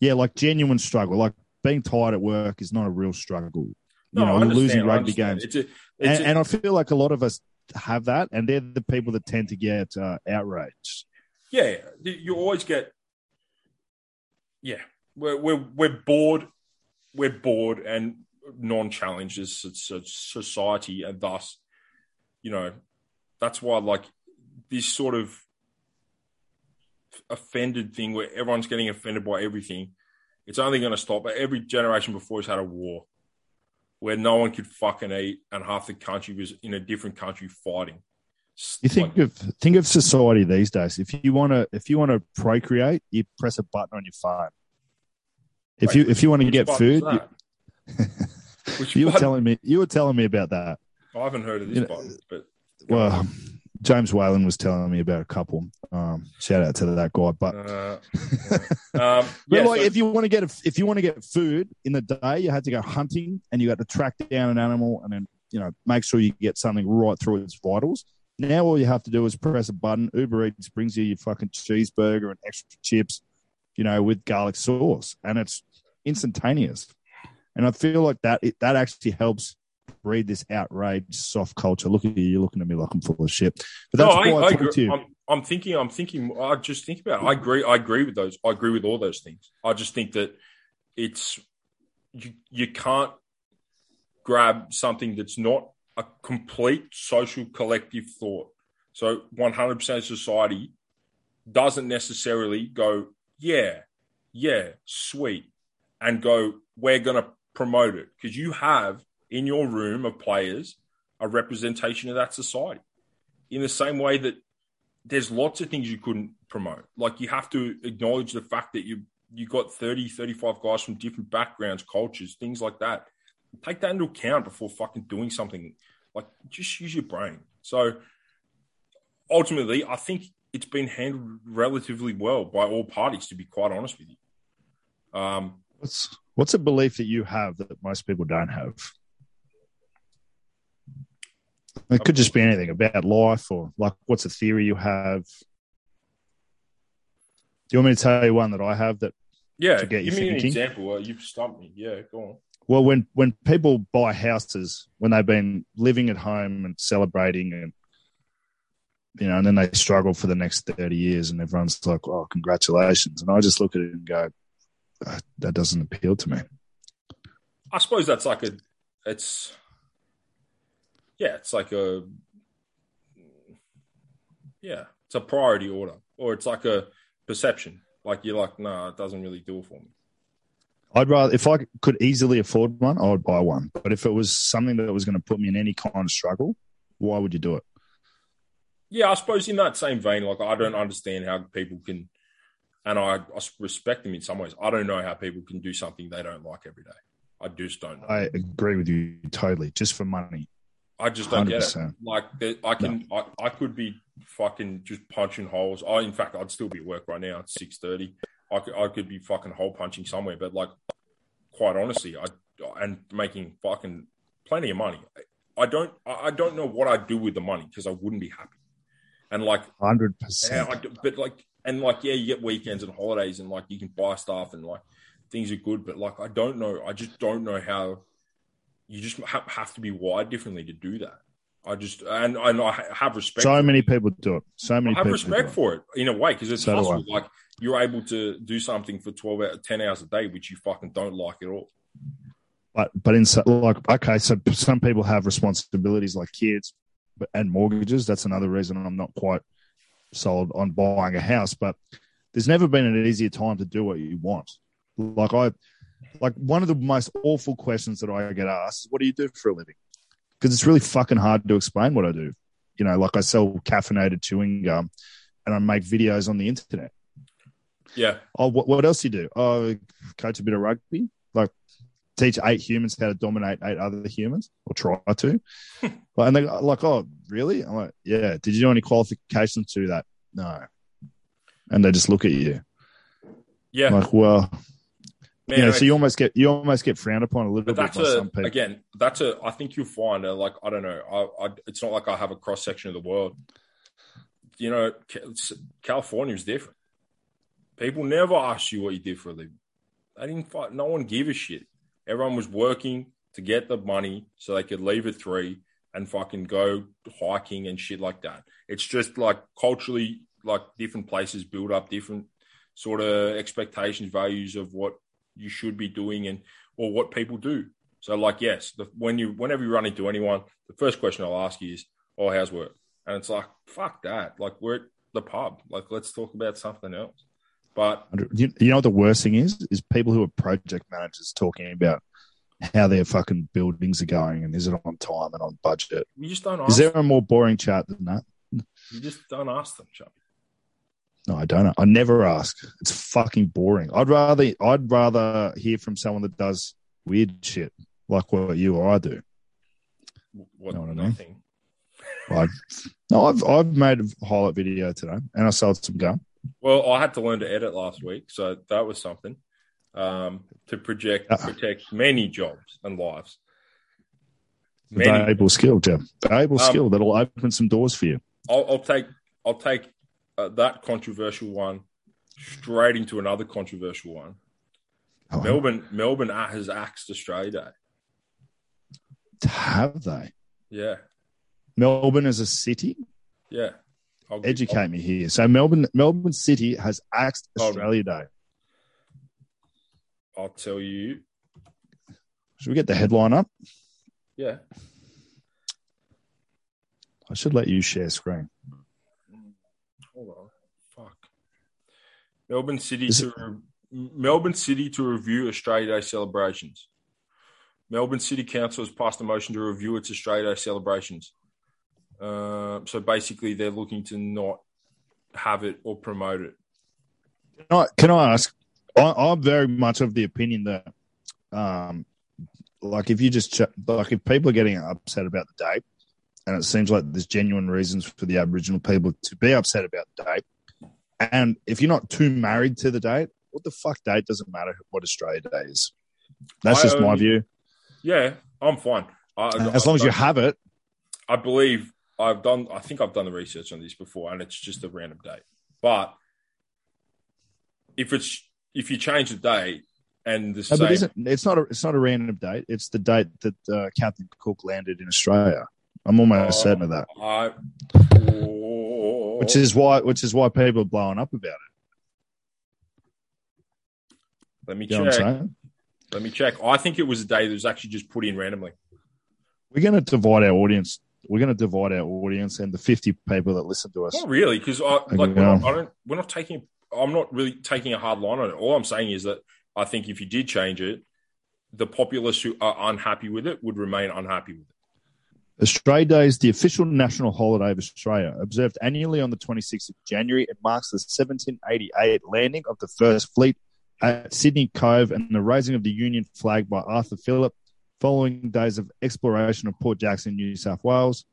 Speaker 2: Yeah, like genuine struggle. Like being tired at work is not a real struggle.
Speaker 1: No,
Speaker 2: you know,
Speaker 1: losing
Speaker 2: rugby games.
Speaker 1: It's a, it's
Speaker 2: and,
Speaker 1: a,
Speaker 2: and, I feel like a lot of us have that, and they're the people that tend to get uh, outraged.
Speaker 1: Yeah, you always get. Yeah, we're we're we're bored. We're bored and non-challenged as society, and thus, you know, that's why like this sort of offended thing where everyone's getting offended by everything, it's only going to stop. But every generation before has had a war where no one could fucking eat and half the country was in a different country fighting.
Speaker 2: You think like, of think of society these days. If you want to if you want to procreate, you press a button on your phone. If wait, you if you want to get food, you, [LAUGHS] you were telling me you were telling me about that.
Speaker 1: I haven't heard of this you button, but
Speaker 2: well, James Whalen was telling me about a couple. Um, shout out to that guy. But, uh, yeah. [LAUGHS] um, but yeah, like, so- if you want to get a, if you want to get food in the day, you had to go hunting and you got to track down an animal and then you know make sure you get something right through its vitals. Now all you have to do is press a button. Uber Eats brings you your fucking cheeseburger and extra chips, you know, with garlic sauce, and it's instantaneous. And I feel like that it, that actually helps breed this outrage soft culture. Look at you, you're looking at me like I'm full of shit.
Speaker 1: But that's no, I, I, I agree. I'm, I'm, thinking, I'm thinking, I just think about it. I agree, I agree with those. I agree with all those things. I just think that it's, you, you can't grab something that's not a complete social collective thought. So 100% society doesn't necessarily go, yeah, yeah, sweet, and go, we're going to promote it. Because you have in your room of players a representation of that society. In the same way that there's lots of things you couldn't promote. Like you have to acknowledge the fact that you you got 30, 35 guys from different backgrounds, cultures, things like that. Take that into account before fucking doing something. Like just use your brain. So ultimately, I think it's been handled relatively well by all parties, to be quite honest with you. Um,
Speaker 2: what's what's a belief that you have that most people don't have? It could just be anything about life or like what's a theory you have. Do you want me to tell you one that I have that?
Speaker 1: Yeah, to get give me thinking? an example. You've stumped me. Yeah, go on.
Speaker 2: Well, when when people buy houses, when they've been living at home and celebrating, and you know, and then they struggle for the next thirty years, and everyone's like, "Oh, congratulations!" And I just look at it and go, "That doesn't appeal to me."
Speaker 1: I suppose that's like a, it's yeah, it's like a yeah, it's a priority order, or it's like a perception. Like you're like, no, nah, it doesn't really do it for me.
Speaker 2: I'd rather if I could easily afford one, I would buy one. But if it was something that was going to put me in any kind of struggle, why would you do it?
Speaker 1: Yeah, I suppose in that same vein, like I don't understand how people can, and I, I respect them in some ways. I don't know how people can do something they don't like every day. I just don't. Know.
Speaker 2: I agree with you totally. Just for money,
Speaker 1: I just don't 100%. get it. Like I can, no. I, I could be fucking just punching holes. I, in fact, I'd still be at work right now. It's six thirty. I could, I could be fucking hole punching somewhere, but like, quite honestly, I and making fucking plenty of money. I don't, I don't know what I'd do with the money because I wouldn't be happy. And like,
Speaker 2: hundred percent.
Speaker 1: But like, and like, yeah, you get weekends and holidays, and like, you can buy stuff, and like, things are good. But like, I don't know. I just don't know how you just ha- have to be wired differently to do that. I just and, and I have respect.
Speaker 2: So many people do it. So many.
Speaker 1: I have respect for it in a way because it's so hustle. Like you're able to do something for twelve out ten hours a day, which you fucking don't like at all.
Speaker 2: But but in like okay, so some people have responsibilities like kids and mortgages. That's another reason I'm not quite sold on buying a house. But there's never been an easier time to do what you want. Like I like one of the most awful questions that I get asked is, "What do you do for a living?" Because it's really fucking hard to explain what I do. You know, like I sell caffeinated chewing gum, and I make videos on the internet.
Speaker 1: Yeah.
Speaker 2: Oh, what, what else do you do? Oh, coach a bit of rugby. Like teach eight humans how to dominate eight other humans, or try to. [LAUGHS] and they're like, "Oh, really?" I'm like, "Yeah." Did you do any qualifications to that? No. And they just look at you.
Speaker 1: Yeah.
Speaker 2: Like, well, Man, you know, so you almost get you almost get frowned upon a little bit by a, some people.
Speaker 1: Again, that's a. I think you'll find uh, like I don't know. I, I it's not like I have a cross section of the world. You know, California is different. People never ask you what you did for a living. They didn't. Fight, no one give a shit. Everyone was working to get the money so they could leave at three and fucking go hiking and shit like that. It's just like culturally, like different places build up different sort of expectations, values of what you should be doing and or what people do. So, like, yes, the, when you whenever you run into anyone, the first question I'll ask you is, "Oh, how's work?" And it's like, "Fuck that!" Like, we're at the pub. Like, let's talk about something else. But
Speaker 2: You, you know what the worst thing is? Is people who are project managers talking about how their fucking buildings are going and is it on time and on budget.
Speaker 1: you just don't
Speaker 2: Is there a more boring chat than that?
Speaker 1: You just don't ask them, Chubby.
Speaker 2: No, I don't. I never ask. It's fucking boring. I'd rather I'd rather hear from someone that does weird shit like what you or I do.
Speaker 1: What,
Speaker 2: Know what I mean?
Speaker 1: nothing.
Speaker 2: Like, no, I've I've made a highlight video today and I sold some gum.
Speaker 1: Well, I had to learn to edit last week, so that was something um, to project
Speaker 2: Uh.
Speaker 1: protect many jobs and lives. Many.
Speaker 2: Valuable skill, Jim. Valuable
Speaker 1: Um,
Speaker 2: skill that'll open some doors for you.
Speaker 1: I'll, I'll take I'll take uh, that controversial one straight into another controversial one.
Speaker 2: Oh,
Speaker 1: Melbourne Melbourne has axed Australia Day.
Speaker 2: Have they?
Speaker 1: Yeah,
Speaker 2: Melbourne as a city?
Speaker 1: yeah. I'll
Speaker 2: Educate me here. So Melbourne Melbourne City has axed. Australia Day.
Speaker 1: I'll, I'll tell you.
Speaker 2: Should we get the headline up?
Speaker 1: Yeah.
Speaker 2: I should let you share screen.
Speaker 1: Hold on. Fuck. Melbourne City
Speaker 2: Is
Speaker 1: to
Speaker 2: it-
Speaker 1: re- Melbourne City to review Australia Day celebrations. Melbourne City Council has passed a motion to review its Australia Day celebrations. Uh, so basically, they're looking to not have it or promote it.
Speaker 2: Can I, can I ask? I, I'm very much of the opinion that, um, like if you just ch- like if people are getting upset about the date, and it seems like there's genuine reasons for the Aboriginal people to be upset about the date, and if you're not too married to the date, what the fuck date doesn't matter what Australia Day is. That's
Speaker 1: I
Speaker 2: just my
Speaker 1: um,
Speaker 2: view.
Speaker 1: Yeah, I'm fine. I, uh,
Speaker 2: As long as you have it,
Speaker 1: I believe I've done. I think I've done the research on this before, and it's just a random date. But if it's if you change the date and the
Speaker 2: No,
Speaker 1: same,
Speaker 2: it's not a it's not a random date. It's the date that uh, Captain Cook landed in Australia. I'm almost
Speaker 1: Oh.
Speaker 2: certain of that.
Speaker 1: I,
Speaker 2: Which is why which is why people are blowing up about it.
Speaker 1: let me
Speaker 2: You know
Speaker 1: check. Let me check. I think it was a day that was actually just put in randomly.
Speaker 2: We're going to divide our audience. We're going to divide our audience and the 50 people that listen to us.
Speaker 1: Not really, because I like we're not, I don't. We're not taking. I'm not really taking a hard line on it. All I'm saying is that I think if you did change it, the populace who are unhappy with it would remain unhappy with it.
Speaker 2: Australia Day is the official national holiday of Australia. Observed annually on the 26th of January, it marks the 1788 landing of the first fleet at Sydney Cove and the raising of the Union flag by Arthur Phillip, following days of exploration of Port Jackson, New South Wales.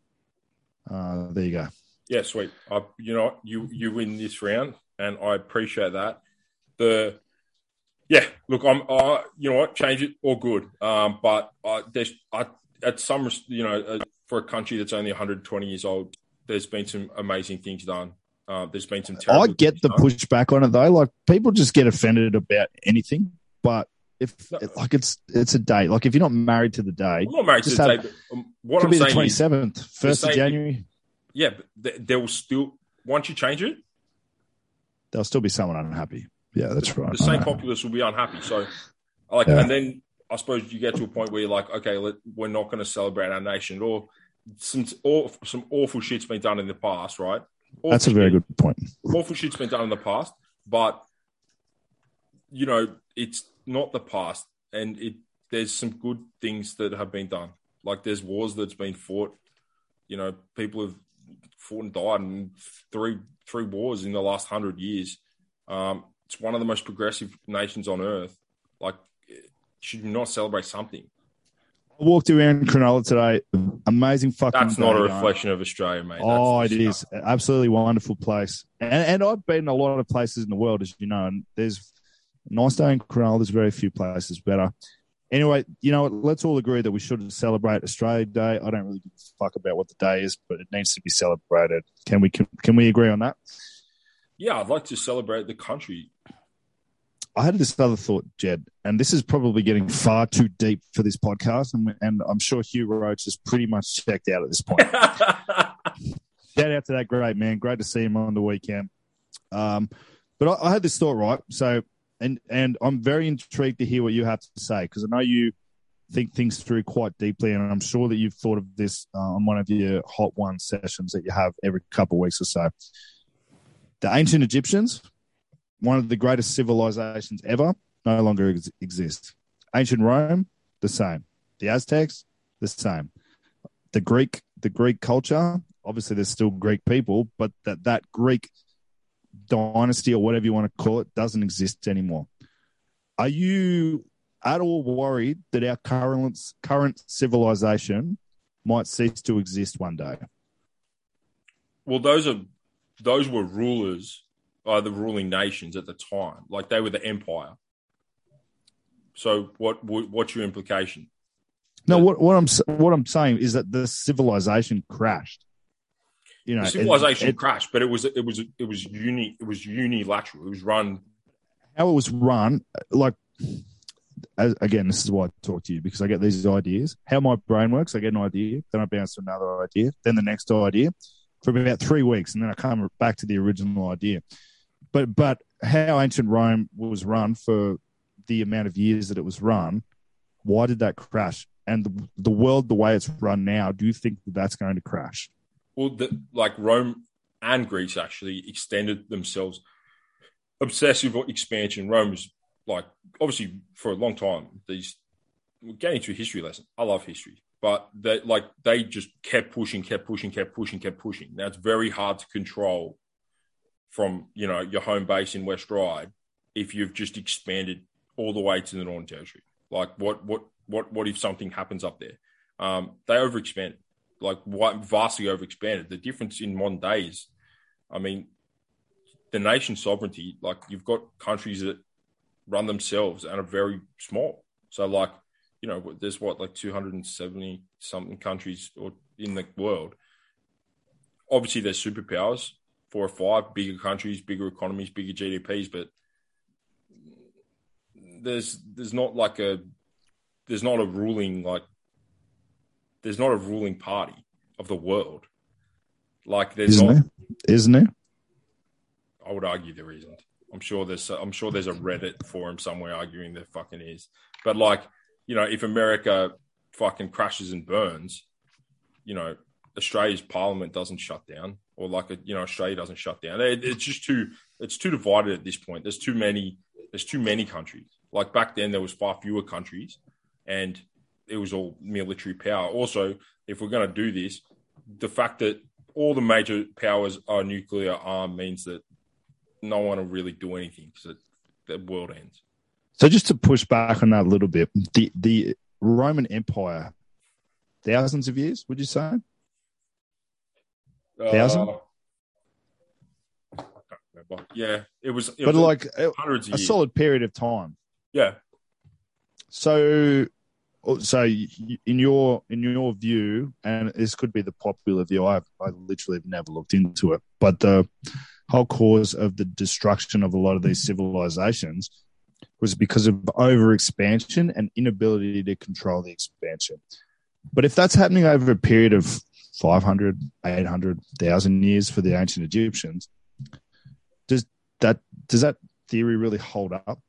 Speaker 2: Uh, there you go.
Speaker 1: Yeah, sweet. I, you know, you you win this round, and I appreciate that. The yeah, look, I'm, I, you know what, change it or good. Um, but I, there's, I, at some, you know, for a country that's only 120 years old, there's been some amazing things done. Uh, there's been some terrible.
Speaker 2: I get the
Speaker 1: done.
Speaker 2: pushback on it though. Like people just get offended about anything, but if
Speaker 1: No.
Speaker 2: like it's it's a date. Like if you're not married to the day,
Speaker 1: I'm not married to the
Speaker 2: have-
Speaker 1: day, um, what
Speaker 2: could
Speaker 1: I'm
Speaker 2: be the
Speaker 1: saying
Speaker 2: twenty
Speaker 1: is,
Speaker 2: first of January.
Speaker 1: yeah, but th- there will still once you change it,
Speaker 2: There'll still be someone unhappy. Yeah, that's right.
Speaker 1: the same populace will be unhappy. So, like,
Speaker 2: Yeah.
Speaker 1: and then I suppose you get to a point where you're like, okay, let, we're not going to celebrate our nation, or some some awful shit's been done in the past, right? Awful
Speaker 2: That's a very
Speaker 1: shit-
Speaker 2: good point.
Speaker 1: awful shit's been done in the past, but you know, it's not the past, and it there's some good things that have been done. Like there's wars that's been fought. You know, people have fought and died in three three wars in the last hundred years. Um, it's one of the most progressive nations on earth. Like, should you not celebrate something?
Speaker 2: I walked around Cronulla today. Amazing fucking.
Speaker 1: That's not a reflection of Australia, mate.
Speaker 2: Oh,
Speaker 1: That's
Speaker 2: it is absolutely wonderful place, and and I've been a lot of places in the world, as you know, and there's a nice day in Cronulla. There's very few places better. Anyway, you know, let's all agree that we should celebrate Australia Day. I don't really give a fuck about what the day is, but it needs to be celebrated. Can we can, can we agree on that?
Speaker 1: Yeah, I'd like to celebrate the country.
Speaker 2: I had this other thought, Jed, and this is probably getting far too deep for this podcast, and, and I'm sure Hugh Roach is pretty much checked out at this point. [LAUGHS] Shout out to that great man. Great to see him on the weekend. Um, but I, I had this thought, right? So, and and I'm very intrigued to hear what you have to say because I know you think things through quite deeply, and I'm sure that you've thought of this uh, on one of your hot one sessions that you have every couple of weeks or so. The ancient Egyptians, one of the greatest civilizations ever, no longer ex- exist. Ancient Rome, the same. The Aztecs, the same. The Greek, the Greek culture, obviously there's still Greek people, but that that Greek dynasty or whatever you want to call it doesn't exist anymore. Are you at all worried that our current current civilization might cease to exist one day?
Speaker 1: Well, those are those were rulers, uh, the ruling nations at the time. Like they were the empire. So, what what's your implication?
Speaker 2: No, what, what I'm what I'm saying is that the civilization crashed.
Speaker 1: You know, the civilization it, it, crashed, but it was it was it was uni it was unilateral. It was run.
Speaker 2: How it was run, like as, again, this is why I talk to you because I get these ideas. How my brain works, I get an idea, then I bounce to another idea, then the next idea for about three weeks, and then I come back to the original idea. But but how ancient Rome was run for the amount of years that it was run, why did that crash? And the, the world, the way it's run now, do you think that that's going to crash?
Speaker 1: Well, the, like Rome and Greece actually extended themselves. Obsessive expansion. Rome was like obviously for a long time. These we're getting to a history lesson. I love history, but they like they just kept pushing, kept pushing, kept pushing, kept pushing. Now it's very hard to control from you know your home base in West Ryde if you've just expanded all the way to the Northern Territory. Like what what what what if something happens up there? Um, they overexpanded, like vastly overexpanded. The difference in modern days, I mean, the nation sovereignty. Like you've got countries that run themselves and are very small. So like, you know, there's what like 270 something countries or in the world. Obviously, there's superpowers, four or five bigger countries, bigger economies, bigger GDPs, but there's there's not like a there's not a ruling like there's not a ruling party of the world. Like there's
Speaker 2: isn't
Speaker 1: not,
Speaker 2: there? Isn't there?
Speaker 1: I would argue there isn't. I'm sure there's I'm sure there's a Reddit forum somewhere arguing there fucking is. But like, you know, if America fucking crashes and burns, you know, Australia's parliament doesn't shut down, or like a, you know, Australia doesn't shut down. It, it's just too it's too divided at this point. There's too many there's too many countries. Like back then, there was far fewer countries, and it was all military power. Also, if we're going to do this, the fact that all the major powers are nuclear armed means that no one will really do anything because the world ends.
Speaker 2: So just to push back on that a little bit, the the Roman Empire, thousands of years, would you say? Thousand. Uh,
Speaker 1: yeah, it was. It
Speaker 2: but
Speaker 1: was
Speaker 2: like
Speaker 1: hundreds
Speaker 2: a solid period of time.
Speaker 1: Yeah.
Speaker 2: So, so in your in your view, and this could be the popular view. I I literally have never looked into it, but the whole cause of the destruction of a lot of these civilizations was because of over expansion and inability to control the expansion. But if that's happening over a period of 500, 800, 1,000 years for the ancient Egyptians, does that does that theory really hold up?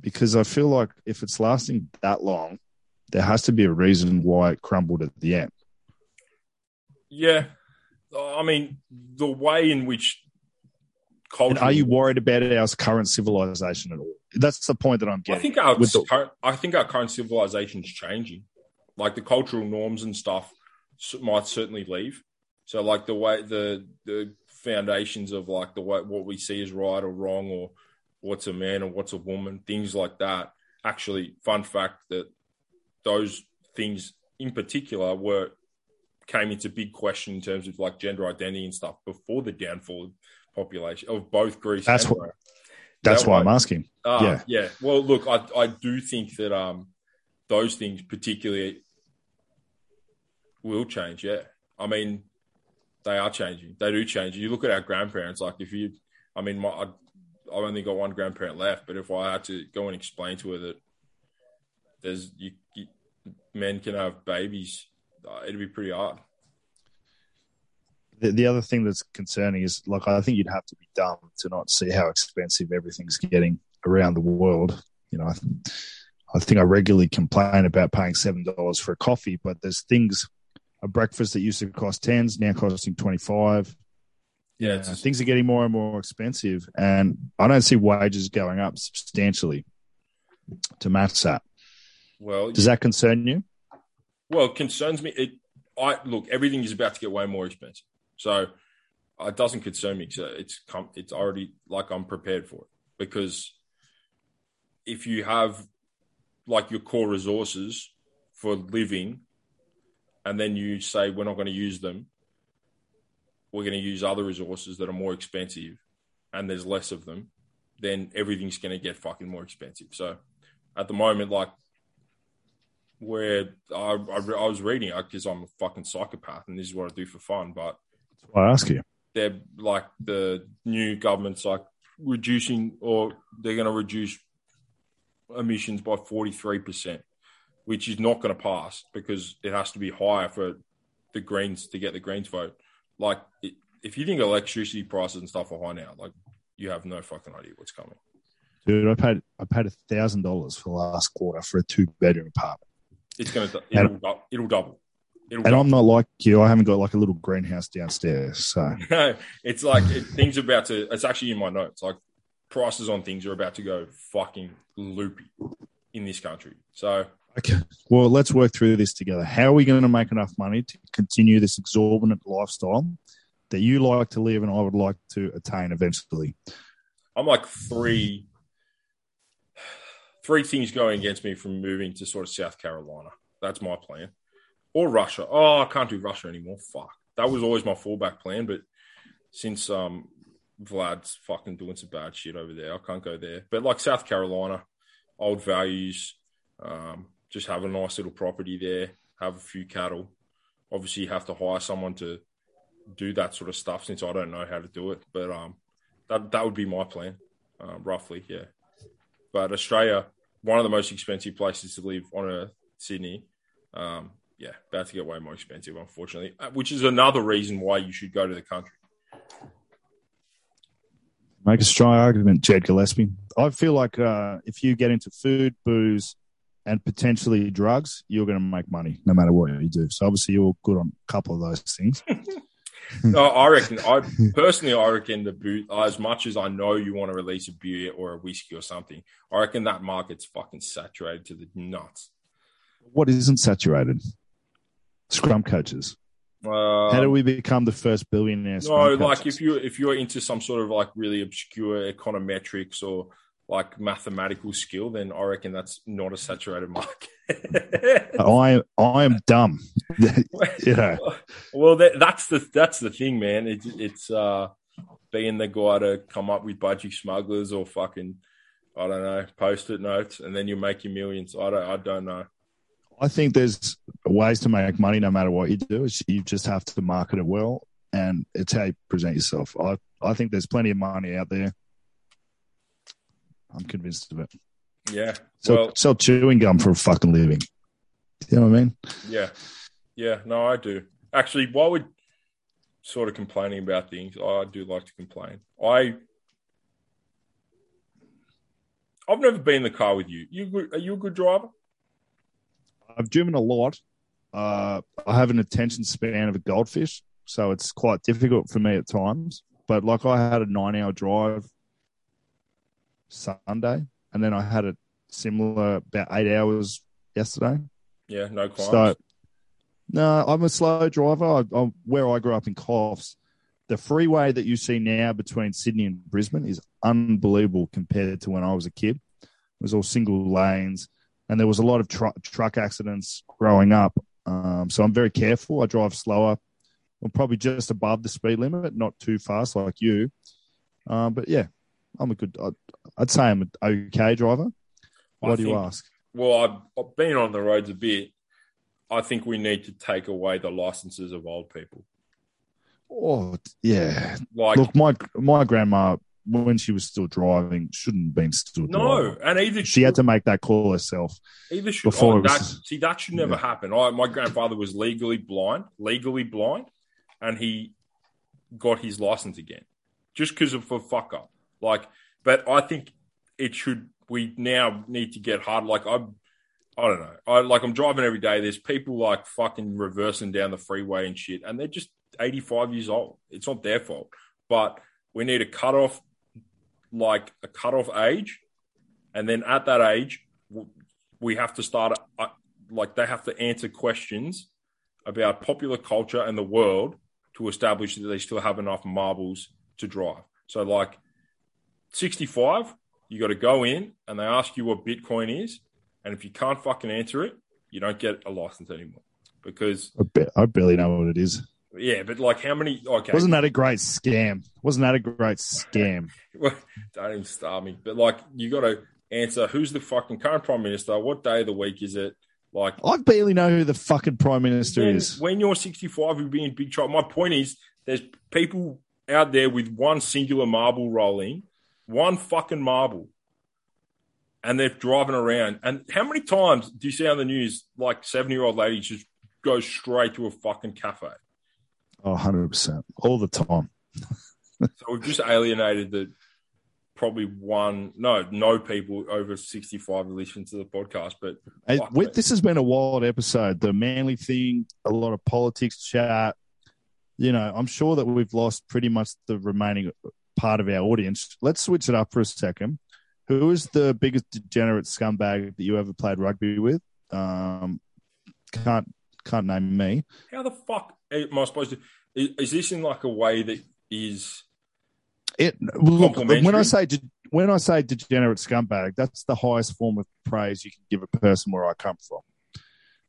Speaker 2: Because I feel like if it's lasting that long, there has to be a reason why it crumbled at the end.
Speaker 1: Yeah, I mean the way in which
Speaker 2: culture. And are you worried about our current civilization at all? That's the point that I'm getting.
Speaker 1: I think our the- current, I think our current civilization is changing. Like the cultural norms and stuff might certainly leave. So like the way the the foundations of like the way what we see as right or wrong or what's a man or what's a woman, things like that. Actually, fun fact that those things in particular were came into big question in terms of like gender identity and stuff before the downfall population of both Greece.
Speaker 2: That's what. That's that why I'm asking.
Speaker 1: Uh,
Speaker 2: yeah,
Speaker 1: yeah. Well, look, I I do think that um those things particularly will change. Yeah, I mean they are changing. They do change. You look at our grandparents. Like if you, I mean, my I, I only got one grandparent left, but if I had to go and explain to her that there's you, you men can have babies, uh, it'd be pretty hard
Speaker 2: the, the other thing that's concerning is like I think you'd have to be dumb to not see how expensive everything's getting around the world. You know, I, I think I regularly complain about paying seven dollars for a coffee, but there's things a breakfast that used to cost tens now costing twenty five.
Speaker 1: Yeah, it's just-
Speaker 2: things are getting more and more expensive, and I don't see wages going up substantially to match that.
Speaker 1: well,
Speaker 2: Does that concern you?
Speaker 1: Well, it concerns me. It, I look, everything is about to get way more expensive, so uh, it doesn't concern me. So it's come, it's already like I'm prepared for it because if you have like your core resources for living, and then you say we're not going to use them, we're going to use other resources that are more expensive, and there's less of them, then everything's going to get fucking more expensive. So at the moment, like where I, I, I was reading because I'm a fucking psychopath and this is what I do for fun. But
Speaker 2: I ask you.
Speaker 1: they're like the new government's like reducing or they're going to reduce emissions by 43%, which is not going to pass because it has to be higher for the Greens to get the Greens vote. Like, it, if you think electricity prices and stuff are high now, like, you have no fucking idea what's coming.
Speaker 2: Dude, I paid I paid a thousand dollars for last quarter for a two bedroom apartment.
Speaker 1: It's going to, it'll, dou- it'll double. It'll
Speaker 2: And I'm not like you, I haven't got like a little greenhouse downstairs. So [LAUGHS]
Speaker 1: No, it's like it, things are about to. It's actually in my notes. Like prices on things are about to go fucking loopy in this country. So
Speaker 2: Okay. Well, let's work through this together. How are we going to make enough money to continue this exorbitant lifestyle that you like to live and I would like to attain eventually?
Speaker 1: I'm like three, three things going against me from moving to sort of South Carolina. That's my plan, or Russia. Oh, I can't do Russia anymore. Fuck. That was always my fallback plan, but since um Vlad's fucking doing some bad shit over there, I can't go there. But like South Carolina, old values, um, just have a nice little property there, have a few cattle. Obviously, you have to hire someone to do that sort of stuff since I don't know how to do it. But um, that that would be my plan, uh, roughly, yeah. But Australia, one of the most expensive places to live on Earth, Sydney, um, yeah, about to get way more expensive, unfortunately. uh, Which is another reason why you should go to the country.
Speaker 2: Make a strong argument, Jed Gillespie. I feel like uh, if you get into food, booze, and potentially drugs, you're going to make money no matter what you do. So obviously, you're good on a couple of those things. [LAUGHS]
Speaker 1: no, I reckon. I personally, I reckon the boot. As much as I know you want to release a beer or a whiskey or something, I reckon that market's fucking saturated to the nuts.
Speaker 2: what isn't saturated? Scrum coaches.
Speaker 1: Uh,
Speaker 2: How do we become the first billionaire?
Speaker 1: No, like
Speaker 2: coaches?
Speaker 1: if you if you're into some sort of like really obscure econometrics or like mathematical skill, then I reckon that's not a saturated market. [LAUGHS]
Speaker 2: I I am dumb. [LAUGHS] you know,
Speaker 1: well, that, that's the that's the thing, man. It's it's uh, being the guy to come up with budgie smugglers or fucking I don't know post-it notes, and then you make your millions. I don't I don't know.
Speaker 2: I think there's ways to make money no matter what you do. You just have to market it well, and it's how you present yourself. I I think there's plenty of money out there. I'm convinced of it.
Speaker 1: Yeah.
Speaker 2: So
Speaker 1: well,
Speaker 2: sell chewing gum for a fucking living. You know what I mean?
Speaker 1: yeah, yeah. No, I do actually. While we're sort of complaining about things, I do like to complain. I. I've never been in the car with you. You good, are you a good driver?
Speaker 2: I've driven a lot. Uh, I have an attention span of a goldfish, so it's quite difficult for me at times. But like I had a nine-hour drive Sunday, and then I had a similar about eight hours yesterday.
Speaker 1: Yeah, no crimes.
Speaker 2: So, no, I'm a slow driver. I, I'm, where I grew up in Coffs, the freeway that you see now between Sydney and Brisbane is unbelievable compared to when I was a kid. It was all single lanes, and there was a lot of tru- truck accidents growing up. Um, so I'm very careful. I drive slower. I'm probably just above the speed limit, not too fast like you. Um, but yeah, I'm a good. I'd, I'd say I'm an okay driver.
Speaker 1: I
Speaker 2: What do you ask?
Speaker 1: Well, I've, I've been on the roads a bit. I think we need to take away the licenses of old people.
Speaker 2: Oh yeah,
Speaker 1: Like,
Speaker 2: Look, my my grandma, when she was still driving, shouldn't have been still
Speaker 1: no,
Speaker 2: driving.
Speaker 1: and either
Speaker 2: She had to make that call herself.
Speaker 1: either should oh,
Speaker 2: before
Speaker 1: oh,
Speaker 2: was-
Speaker 1: that, see that should never
Speaker 2: Yeah.
Speaker 1: happen. I, my grandfather was legally blind, legally blind, and he got his license again just because of a fuck up. Like, but I think it should. We now need to get hard. Like I, I don't know. I like I'm driving every day. There's people like fucking reversing down the freeway and shit, and they're just 85 years old. It's not their fault. but we need a cutoff, like a cutoff age, and then at that age, we have to start. Uh, like they have to answer questions about popular culture and the world to establish that they still have enough marbles to drive. So, like 65, you got to go in and they ask you what Bitcoin is. And if you can't fucking answer it, you don't get a license anymore. Because,
Speaker 2: I, ba- I barely know what it is.
Speaker 1: yeah, but like how many? Okay.
Speaker 2: Wasn't that a great scam? Wasn't that a great scam? [LAUGHS]
Speaker 1: Well, don't even start me. But like, you got to answer who's the fucking current prime minister? What day of the week is it? Like,
Speaker 2: I barely know who the fucking prime minister is.
Speaker 1: when you're 65, you'll be in big trouble. My point is, there's people out there with one singular marble rolling, one fucking marble, and they're driving around. And how many times do you see on the news like 70 year old ladies just go straight to a fucking cafe?
Speaker 2: Oh, 100%. All the time. [LAUGHS]
Speaker 1: So we've just alienated the probably one, no, no people over 65 who listen to the podcast, but
Speaker 2: Hey,
Speaker 1: mate.
Speaker 2: this has been a wild episode. The manly thing, a lot of politics chat. You know, I'm sure that we've lost pretty much the remaining part of our audience. Let's switch it up for a second. Who is the biggest degenerate scumbag that you ever played rugby with? Um, can't can't name me.
Speaker 1: how the fuck am I supposed to? Is, is this in like a way that is
Speaker 2: It look when I say when I say degenerate scumbag, that's the highest form of praise you can give a person where I come from.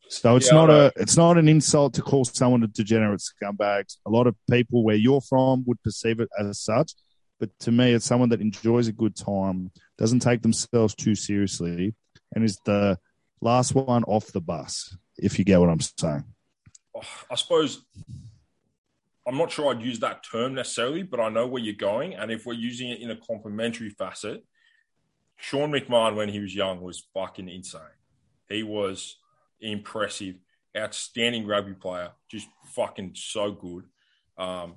Speaker 2: So it's
Speaker 1: Yeah,
Speaker 2: not a it's not an insult to call someone a degenerate scumbag. A lot of people where you're from would perceive it as such, but to me, it's someone that enjoys a good time, doesn't take themselves too seriously, and is the last one off the bus. If you get what I'm saying.
Speaker 1: oh, I suppose I'm not sure I'd use that term necessarily, but I know where you're going. And if we're using it in a complimentary facet, Sean McMahon, when he was young, was fucking insane. He was impressive, outstanding rugby player, just fucking so good, um,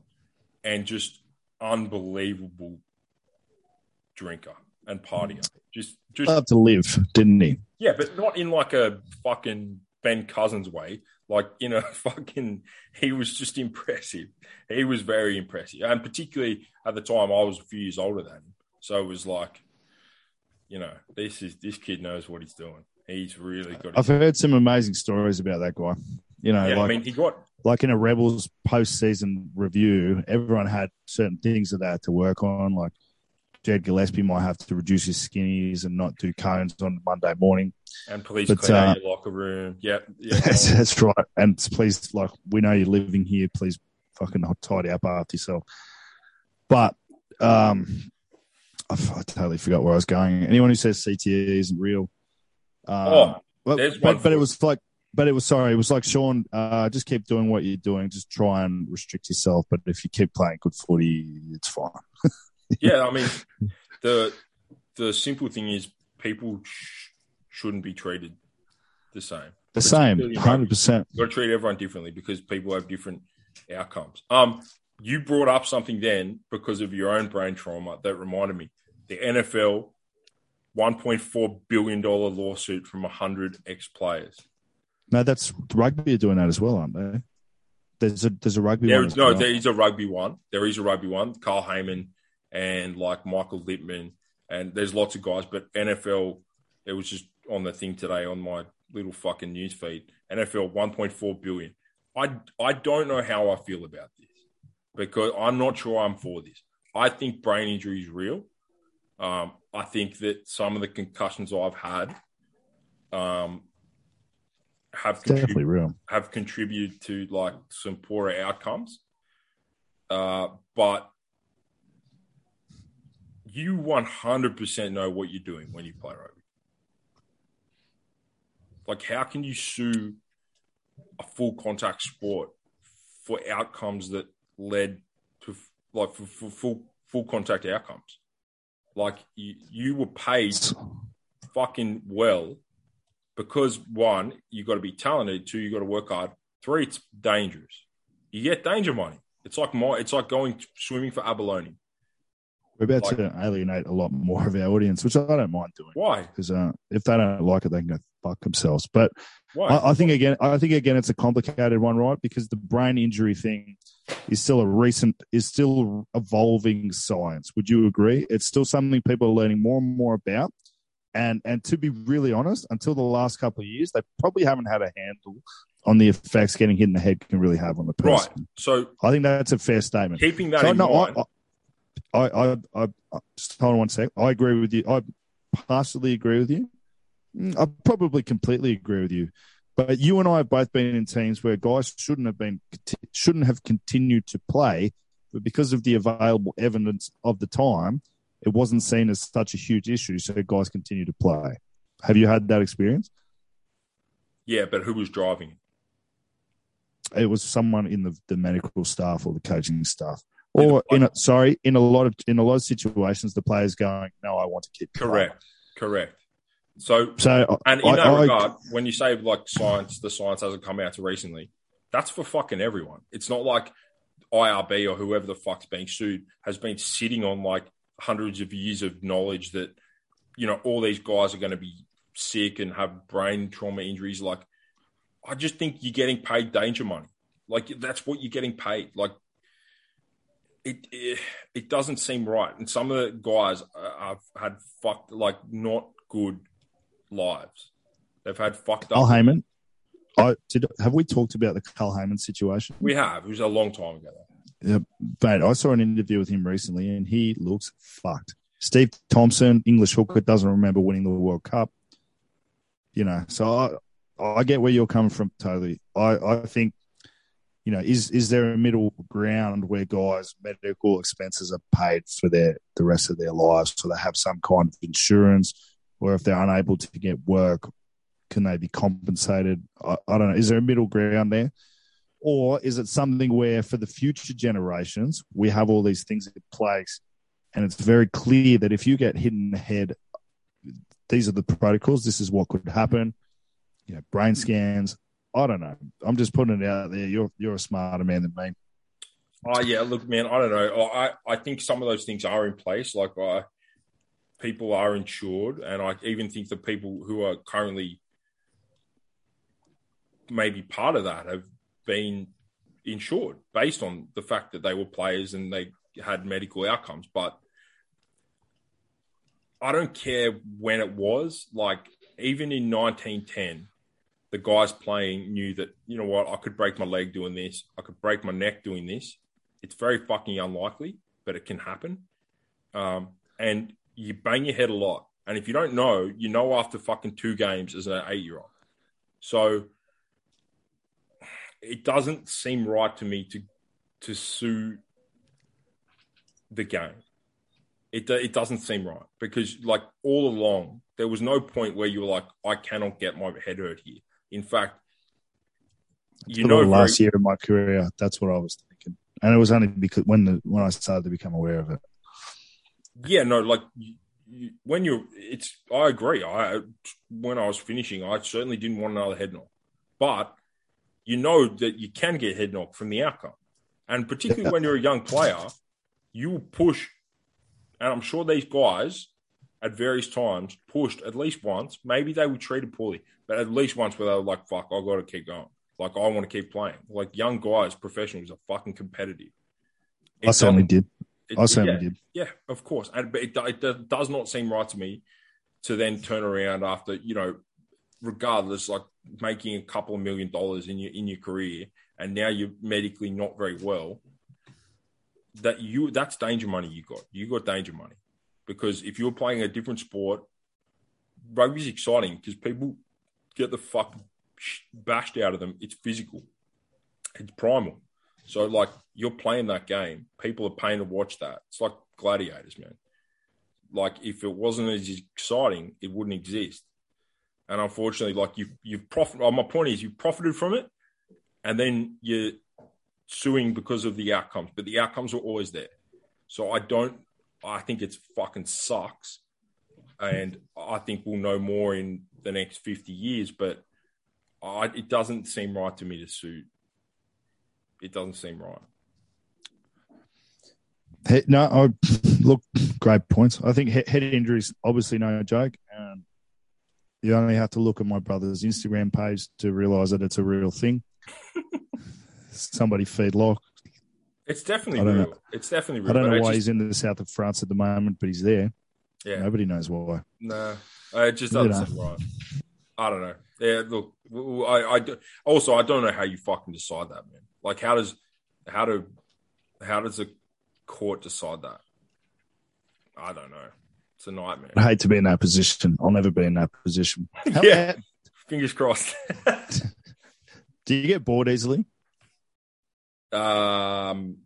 Speaker 1: and just unbelievable drinker and partier. Just, just
Speaker 2: Loved to live, didn't he?
Speaker 1: yeah, but not in like a fucking Ben Cousins way. Like in a [LAUGHS] fucking, he was just impressive. He was very impressive, and particularly at the time, I was a few years older than him, so it was like, you know, this is this kid knows what he's doing. He's really good.
Speaker 2: I've heard some amazing stories about that guy. You know,
Speaker 1: yeah,
Speaker 2: like
Speaker 1: I mean, he got
Speaker 2: like in a Rebels postseason review, everyone had certain things that they had to work on. Like Jed Gillespie might have to reduce his skinnies and not do cones on Monday morning.
Speaker 1: and police
Speaker 2: But,
Speaker 1: clean out
Speaker 2: uh,
Speaker 1: your locker room. Yeah, [LAUGHS] yeah.
Speaker 2: That's, that's right. And please, like, we know you're living here. Please fucking tidy up after yourself. But um, I, I totally forgot where I was going. Anyone who says CTE isn't real. Um,
Speaker 1: Oh,
Speaker 2: well, but, but it was like, but it was sorry. It was like Sean. Uh, just keep doing what you're doing. Just try and restrict yourself. But if you keep playing good footy, it's fine. [LAUGHS]
Speaker 1: yeah, I mean, the the simple thing is people sh- shouldn't be treated the same.
Speaker 2: The same, hundred percent.
Speaker 1: You've got to treat everyone differently because people have different outcomes. Um, you brought up something then because of your own brain trauma that reminded me. The NFL, one point four billion dollar lawsuit from hundred ex players.
Speaker 2: No, that's rugby are doing that as well, aren't they? There's a there's a rugby.
Speaker 1: There
Speaker 2: one
Speaker 1: no,
Speaker 2: well.
Speaker 1: there is a rugby one. There is a rugby one. Carl Hayman and like Michael Lipman and there's lots of guys. But NFL, it was just on the thing today on my little fucking news feed. NFL 1.4 billion. I I don't know how I feel about this because I'm not sure I'm for this. I think brain injury is real. Um, I think that some of the concussions I've had um, have
Speaker 2: definitely
Speaker 1: contributed
Speaker 2: real.
Speaker 1: have contributed to like some poorer outcomes. Uh, but you 100% know what you're doing when you play rugby. Like, how can you sue a full contact sport for outcomes that led to like for, for full full contact outcomes? Like, you, you were paid fucking well because one, you've got to be talented. Two, you've got to work hard. Three, it's dangerous. You get danger money. It's like my, it's like going swimming for abalone.
Speaker 2: We're about
Speaker 1: Like-
Speaker 2: to alienate a lot more of our audience, which I don't mind doing
Speaker 1: Why?
Speaker 2: because uh, if they don't like it, they can go fuck themselves. But I, I think again, I think again, it's a complicated one, right? Because the brain injury thing is still a recent, is still evolving science. Would you agree? It's still something people are learning more and more about. And and to be really honest, until the last couple of years, they probably haven't had a handle on the effects getting hit in the head can really have on the person. right.
Speaker 1: So
Speaker 2: I think that's a fair statement.
Speaker 1: keeping that
Speaker 2: So,
Speaker 1: in
Speaker 2: no,
Speaker 1: mind,
Speaker 2: I, I, I, I, I, just hold on one sec. I agree with you. I partially agree with you. Mm, I probably completely agree with you. But you and I have both been in teams where guys shouldn't have been shouldn't have continued to play, but because of the available evidence of the time, it wasn't seen as such a huge issue. So guys continue to play. Have you had that experience?
Speaker 1: yeah, but who was driving?
Speaker 2: It was someone in the, the medical staff or the coaching staff, or in a, sorry, in a lot of in a lot of situations, the players going, "No, I want to keep playing."
Speaker 1: Correct. Correct. So
Speaker 2: So,
Speaker 1: And in
Speaker 2: I-
Speaker 1: that
Speaker 2: I-
Speaker 1: regard, when you say like science, the science hasn't come out to recently, that's for fucking everyone. It's not like IRB or whoever the fuck's being sued has been sitting on like hundreds of years of knowledge that, you know, all these guys are going to be sick and have brain trauma injuries. Like, I just think you're getting paid danger money. Like, that's what you're getting paid. Like, it, it, it doesn't seem right. And some of the guys have had fucked, like, not good lives. They've had fucked up.
Speaker 2: Hayman. I did. Have we talked about the Carl Hayman situation?
Speaker 1: We have. It was a long time ago.
Speaker 2: Yeah, mate. I saw an interview with him recently, and he looks fucked. Steve Thompson, English hooker, doesn't remember winning the World Cup. You know, so I, I get where you're coming from. Totally. I, I think, you know, is is there a middle ground where guys' medical expenses are paid for their the rest of their lives, so they have some kind of insurance, or if they're unable to get work, can they be compensated? I, I don't know. Is there a middle ground there? Or is it something where for the future generations, we have all these things in place and it's very clear that if you get hit in the head, these are the protocols, this is what could happen. You know, brain scans. I don't know. I'm just putting it out there. You're you're a smarter man than me.
Speaker 1: Oh yeah, look, man, I don't know. I I think some of those things are in place. Like I, people are insured, and I even think the people who are currently maybe part of that have been insured based on the fact that they were players and they had medical outcomes. But I don't care when it was. Like even in 1910, the guys playing knew that you know what I could break my leg doing this, I could break my neck doing this. It's very fucking unlikely, but it can happen. Um, and you bang your head a lot, and if you don't know, you know after fucking two games as an eight-year-old. So it doesn't seem right to me to to sue the game. It it doesn't seem right because like all along there was no point where you were like I cannot get my head hurt here. In fact, you know
Speaker 2: the
Speaker 1: very,
Speaker 2: last year of my career, that's what I was thinking. And it was only because when the when I started to become aware of it.
Speaker 1: yeah no like you, you, when you're it's I agree. I when I was finishing, I certainly didn't want another head knock, but you know that you can get head knock from the outcome, and particularly when you're a young player, you push. And I'm sure these guys at various times pushed at least once. Maybe they were treated poorly, but at least once where they were like, "Fuck, I got to keep going." Like I want to keep playing. Like young guys, professionals are fucking competitive.
Speaker 2: I certainly um, did.
Speaker 1: It-
Speaker 2: I certainly
Speaker 1: yeah,
Speaker 2: did.
Speaker 1: yeah, of course. And but it, it, it does not seem right to me to then turn around after you know, regardless, like making a couple of million dollars in your in your career, and now you're medically not very well. That you that's danger money you got. You got danger money because if you're playing a different sport, rugby's exciting because people get the fuck bashed out of them. It's physical. It's primal. So like you're playing that game, people are paying to watch that. It's like gladiators, man. Like if it wasn't as exciting, it wouldn't exist. And unfortunately, like you you've profit. My point is, you profited from it, and then you're suing because of the outcomes. But the outcomes were always there. So I don't. I think it's fucking sucks, and I think we'll know more in the next fifty years. But I, it doesn't seem right to me to sue it doesn't seem right.
Speaker 2: No, I, look, great points. I think he- head injuries obviously no joke, you only have to look at my brother's Instagram page to realize that it's a real thing. [LAUGHS] Somebody feed lock.
Speaker 1: It's definitely
Speaker 2: I don't
Speaker 1: real.
Speaker 2: know.
Speaker 1: It's definitely real.
Speaker 2: I don't know why
Speaker 1: just-
Speaker 2: he's in the south of France at the moment, but he's there.
Speaker 1: Yeah,
Speaker 2: Nobody knows why.
Speaker 1: no, it just doesn't
Speaker 2: know.
Speaker 1: seem right. I don't know. Yeah, look, I, I also I don't know how you fucking decide that, man. Like, how does how do how does a court decide that? I don't know. It's a nightmare.
Speaker 2: I hate to be in that position. I'll never be in that position. How- [LAUGHS]
Speaker 1: Yeah. Fingers crossed. [LAUGHS]
Speaker 2: Do you get bored easily?
Speaker 1: Um,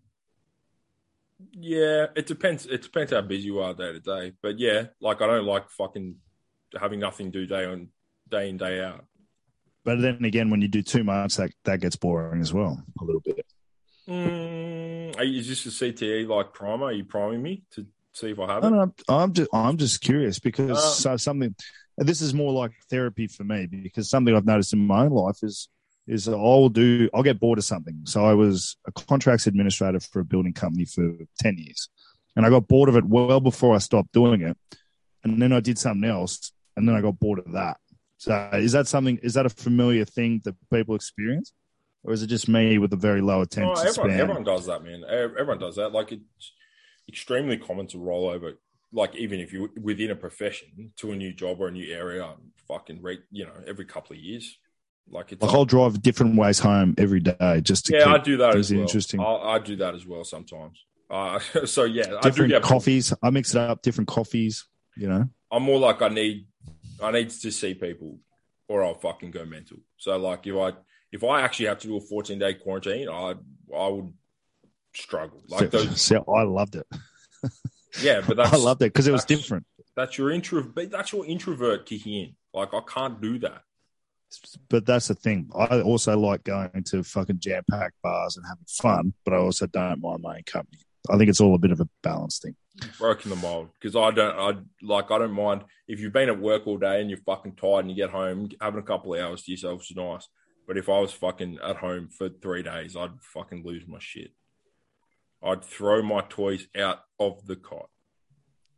Speaker 1: yeah, it depends. It depends how busy you are day to day. But yeah, like I don't like fucking having nothing to do day on day in day out.
Speaker 2: But then again, when you do too much, that, that gets boring as well, a little bit.
Speaker 1: Mm, is this a CTE like primer? Are you priming me to see if I have
Speaker 2: I
Speaker 1: it?
Speaker 2: I'm just I'm just curious because
Speaker 1: Uh,
Speaker 2: so something this is more like therapy for me because something I've noticed in my own life is is I'll do I'll get bored of something. So I was a contracts administrator for a building company for ten years, and I got bored of it well before I stopped doing it, and then I did something else, and then I got bored of that. So is that something? Is that a familiar thing that people experience, or is it just me with a very low attention
Speaker 1: Oh, everyone,
Speaker 2: span?
Speaker 1: everyone does that, man. Everyone does that. Like it's extremely common to roll over. Like even if you're within a profession to a new job or a new area, fucking re- you know every couple of years. Like it's
Speaker 2: Like I'll drive different ways home every day just to
Speaker 1: yeah, I do that as well.
Speaker 2: interesting.
Speaker 1: I, I do that as well sometimes. Uh, [LAUGHS] so yeah, I do
Speaker 2: different
Speaker 1: get
Speaker 2: coffees. I mix it up, different coffees. You know,
Speaker 1: I'm more like I need I need to see people or I'll fucking go mental. So like if I if I actually have to do a 14 day quarantine, I I would struggle. Like
Speaker 2: so,
Speaker 1: those
Speaker 2: so I loved it. [LAUGHS]
Speaker 1: yeah, but [LAUGHS] that's
Speaker 2: I loved it because it was different.
Speaker 1: that's your intro that's your introvert kicking in. Like I can't do that.
Speaker 2: But that's the thing. I also like going to fucking jam packed bars and having fun, but I also don't mind my own company. I think it's all a bit of a balance thing.
Speaker 1: Broken the mold because I don't I like I don't mind if you've been at work all day and you're fucking tired and you get home having a couple of hours to yourself is nice. But if I was fucking at home for three days, I'd fucking lose my shit. I'd throw my toys out of the cot.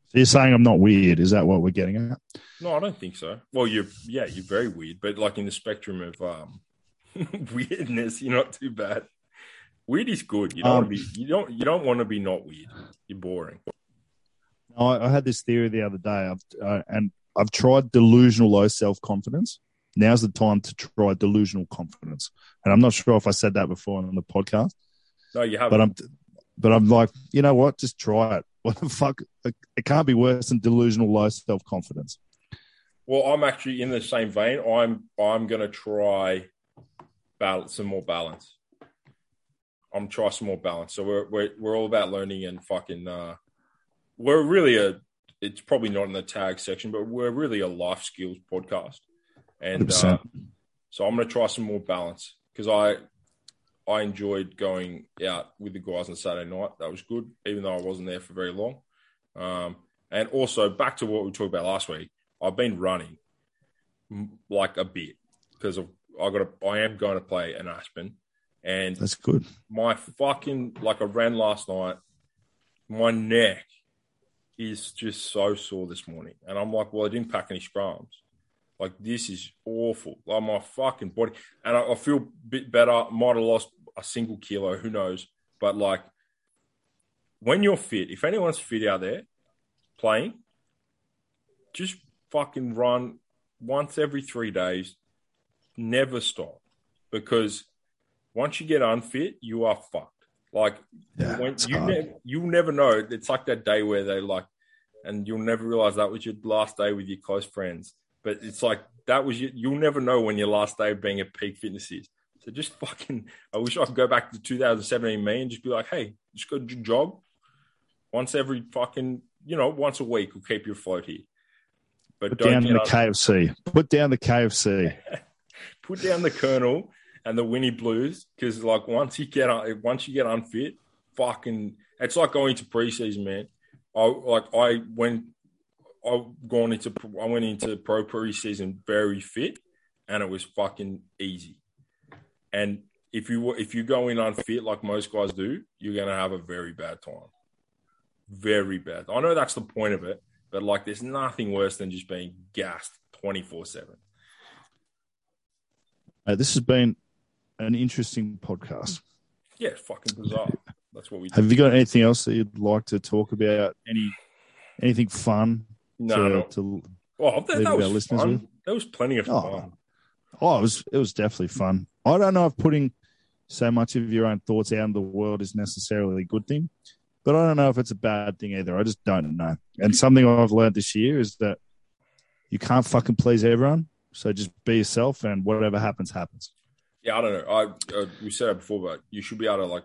Speaker 2: So you're saying I'm not weird? Is that what we're getting at?
Speaker 1: No, I don't think so. Well, you're yeah, you're very weird, but like in the spectrum of um [LAUGHS] weirdness, you're not too bad. Weird is good. You don't
Speaker 2: Um,
Speaker 1: want to be you don't you don't want to be not weird. You're boring.
Speaker 2: I, I had this theory the other day, I've, uh, and I've tried delusional low self confidence. Now's the time to try delusional confidence. And I'm not sure if I said that before on the podcast,
Speaker 1: No, you haven't.
Speaker 2: but I'm, but I'm like, you know what? Just try it. [LAUGHS] What the fuck? It, can't be worse than delusional low self confidence.
Speaker 1: Well, I'm actually in the same vein. I'm I'm gonna try balance some more balance. I'm try some more balance. So we're we're we're all about learning and fucking. Uh, we're really a. It's probably not in the tag section, but we're really a life skills podcast, and uh, so I'm gonna try some more balance because I I enjoyed going out with the guys on Saturday night. That was good, even though I wasn't there for very long. Um, and also back to what we talked about last week. I've been running like a bit because I got to, I am going to play an Aspen, and
Speaker 2: That's good.
Speaker 1: my fucking like I ran last night. My neck is just so sore this morning, and I'm like, well, I didn't pack any scrums. Like this is awful. Like my fucking body, and I, I feel a bit better. Might have lost a single kilo, who knows? But like, when you're fit, if anyone's fit out there playing, just fucking run once every three days. Never stop, because once you get unfit, you are fucked. Like
Speaker 2: Yeah,
Speaker 1: when you you'll never know. It's like that day where they like, and you'll never realize that was your last day with your close friends. But it's like that was your, you'll never know when your last day of being at peak fitness is. So just fucking, I wish I could go back to 2017 me and just be like, hey, just go jog once every fucking, you know, once a week will keep you afloat here. But
Speaker 2: Put
Speaker 1: don't
Speaker 2: down the KFC. Put down the KFC. [LAUGHS]
Speaker 1: put down the Colonel and the Winnie Blues because like once you get un- once you get unfit, fucking it's like going to preseason, man. I like I went I gone into I went into pro preseason very fit, and it was fucking easy. And if you if you go in unfit like most guys do, you're gonna have a very bad time. very bad. I know that's the point of it, but like, there's nothing worse than just being gassed twenty four seven.
Speaker 2: this has been an interesting podcast.
Speaker 1: Yeah, it's fucking bizarre. That's what we.
Speaker 2: Have you got anything else that you'd like to talk about? Any anything fun?
Speaker 1: No,
Speaker 2: to,
Speaker 1: no.
Speaker 2: to
Speaker 1: Well, that, that was
Speaker 2: listeners
Speaker 1: fun.
Speaker 2: with?
Speaker 1: There was plenty of
Speaker 2: Oh.
Speaker 1: fun.
Speaker 2: Oh, it was it was definitely fun. I don't know if putting so much of your own thoughts out in the world is necessarily a good thing, but I don't know if it's a bad thing either. I just don't know. And something I've learned this year is that you can't fucking please everyone. So just be yourself, and whatever happens, happens.
Speaker 1: Yeah, I don't know. I uh, we said it before, but you should be able to like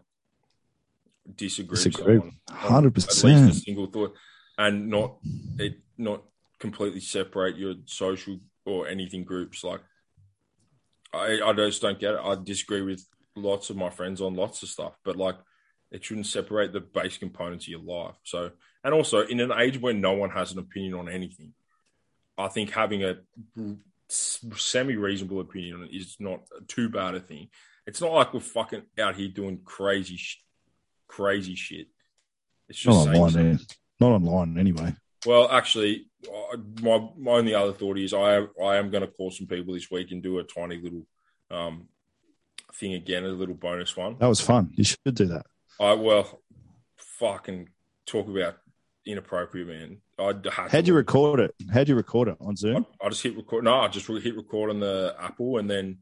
Speaker 1: disagree,
Speaker 2: Disagree. Hundred
Speaker 1: least a
Speaker 2: percent.
Speaker 1: single thought, and not it not completely separate your social or anything groups. Like, I I just don't get it. I disagree with lots of my friends on lots of stuff, but like, it shouldn't separate the base components of your life. So, and also in an age where no one has an opinion on anything, I think having a semi reasonable opinion on it is not too bad a thing. It's not like we're fucking out here doing crazy, sh- crazy shit. It's just
Speaker 2: Not online, eh? not online anyway.
Speaker 1: Well, actually, my my only other thought is I I am going to call some people this week and do a tiny little um thing again, a little bonus one.
Speaker 2: That was fun. You should do that.
Speaker 1: I well, fucking talk about inappropriate, man. I had
Speaker 2: How'd you record it? How'd you record it on Zoom?
Speaker 1: I, I just hit record. No, I just hit record on the Apple, and then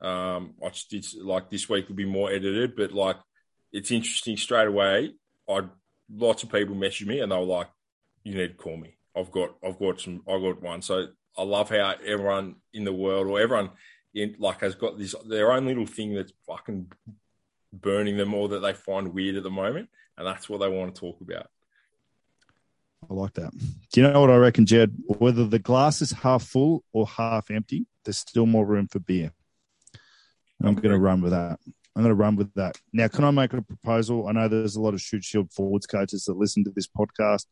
Speaker 1: um, I just did like this week will be more edited, but like it's interesting straight away. I lots of people messaged me, and they were like, "You need to call me. I've got, I've got some, I got one." So I love how everyone in the world or everyone in like has got this their own little thing that's fucking burning them or that they find weird at the moment, and that's what they want to talk about.
Speaker 2: I like that. Do you know what I reckon, Jed? Whether the glass is half full or half empty, there's still more room for beer. I'm going to run with that. I'm going to run with that. Now, can I make a proposal? I know there's a lot of Shute Shield forwards coaches that listen to this podcast.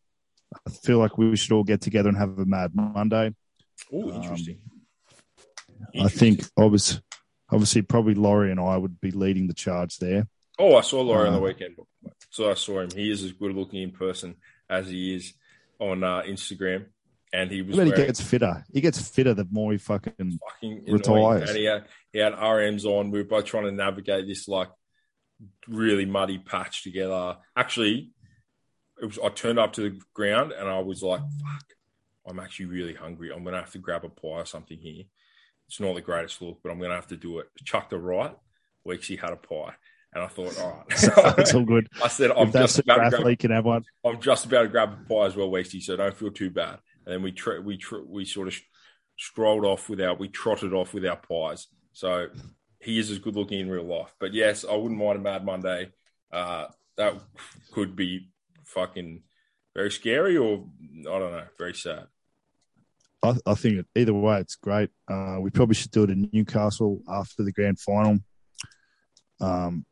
Speaker 2: I feel like we should all get together and have a Mad Monday.
Speaker 1: Oh,
Speaker 2: Um,
Speaker 1: interesting.
Speaker 2: I think obviously, obviously, probably Laurie and I would be leading the charge there.
Speaker 1: Oh, I saw Laurie on the
Speaker 2: Uh,
Speaker 1: weekend. So I saw him. He is as good looking in person as he is on uh, Instagram. And he was
Speaker 2: But he gets fitter. He gets fitter the more he fucking.
Speaker 1: fucking
Speaker 2: retires.
Speaker 1: And he had, he had RMs on. We were both trying to navigate this like really muddy patch together. Actually, it was. I turned up to the ground and I was like, "Fuck, I'm actually really hungry. I'm gonna have to grab a pie or something here." It's not the greatest look, but I'm gonna have to do it. Chucked it right. Weeksy had a pie, and I thought, all
Speaker 2: it's [LAUGHS] all [LAUGHS] good.
Speaker 1: I said, I'm just about to grab
Speaker 2: can have one.
Speaker 1: I'm just about to grab a pie as well, Weksy, so don't feel too bad. And then we tr- we tr- we sort of strolled off with our we trotted off with our pies. So he is as good looking in real life. But yes, I wouldn't mind a Mad Monday. Uh, that could be fucking very scary, or I don't know, very sad.
Speaker 2: I, I think either way, it's great. Uh, we probably should do it in Newcastle after the grand final. Um,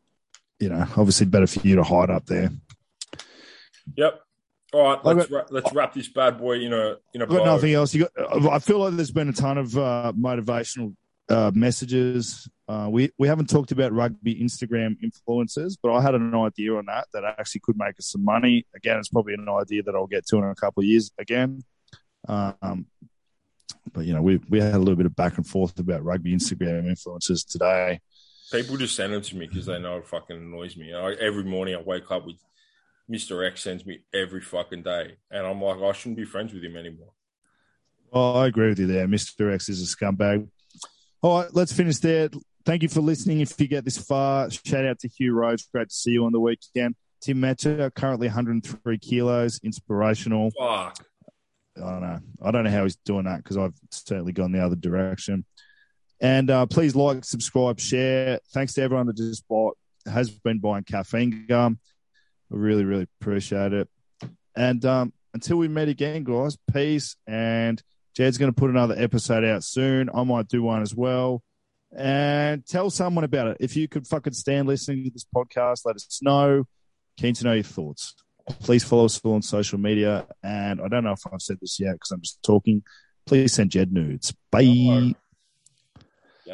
Speaker 2: you know, obviously better for you to hide up there.
Speaker 1: Yep. All right, let's wrap, let's wrap this bad boy in a in a
Speaker 2: I've got nothing else. You got, I feel like there's been a ton of uh, motivational uh, messages. Uh, we we haven't talked about rugby Instagram influencers, but I had an idea on that that actually could make us some money. Again, it's probably an idea that I'll get to in a couple of years again. Um, but you know, we we had a little bit of back and forth about rugby Instagram influencers today.
Speaker 1: People just send them to me because they know it fucking annoys me. I, every morning I wake up with Mr. X sends me every fucking day, and I'm like, I shouldn't be friends with him anymore.
Speaker 2: Well, I agree with you there. Mr. X is a scumbag. All right, let's finish there. Thank you for listening. If you get this far, shout out to Hugh Rhodes. Great to see you on the weekend. Tim Metcher, currently 103 kilos, inspirational.
Speaker 1: Fuck.
Speaker 2: I don't know. I don't know how he's doing that because I've certainly gone the other direction. And uh, please like, subscribe, share. Thanks to everyone that just bought, has been buying caffeine gum. I really, really appreciate it. And um, until we meet again, guys, peace. And Jed's going to put another episode out soon. I might do one as well. And tell someone about it. If you could fucking stand listening to this podcast, let us know. Keen to know your thoughts. Please follow us all on social media. And I don't know if I've said this yet because I'm just talking. Please send Jed nudes. Bye.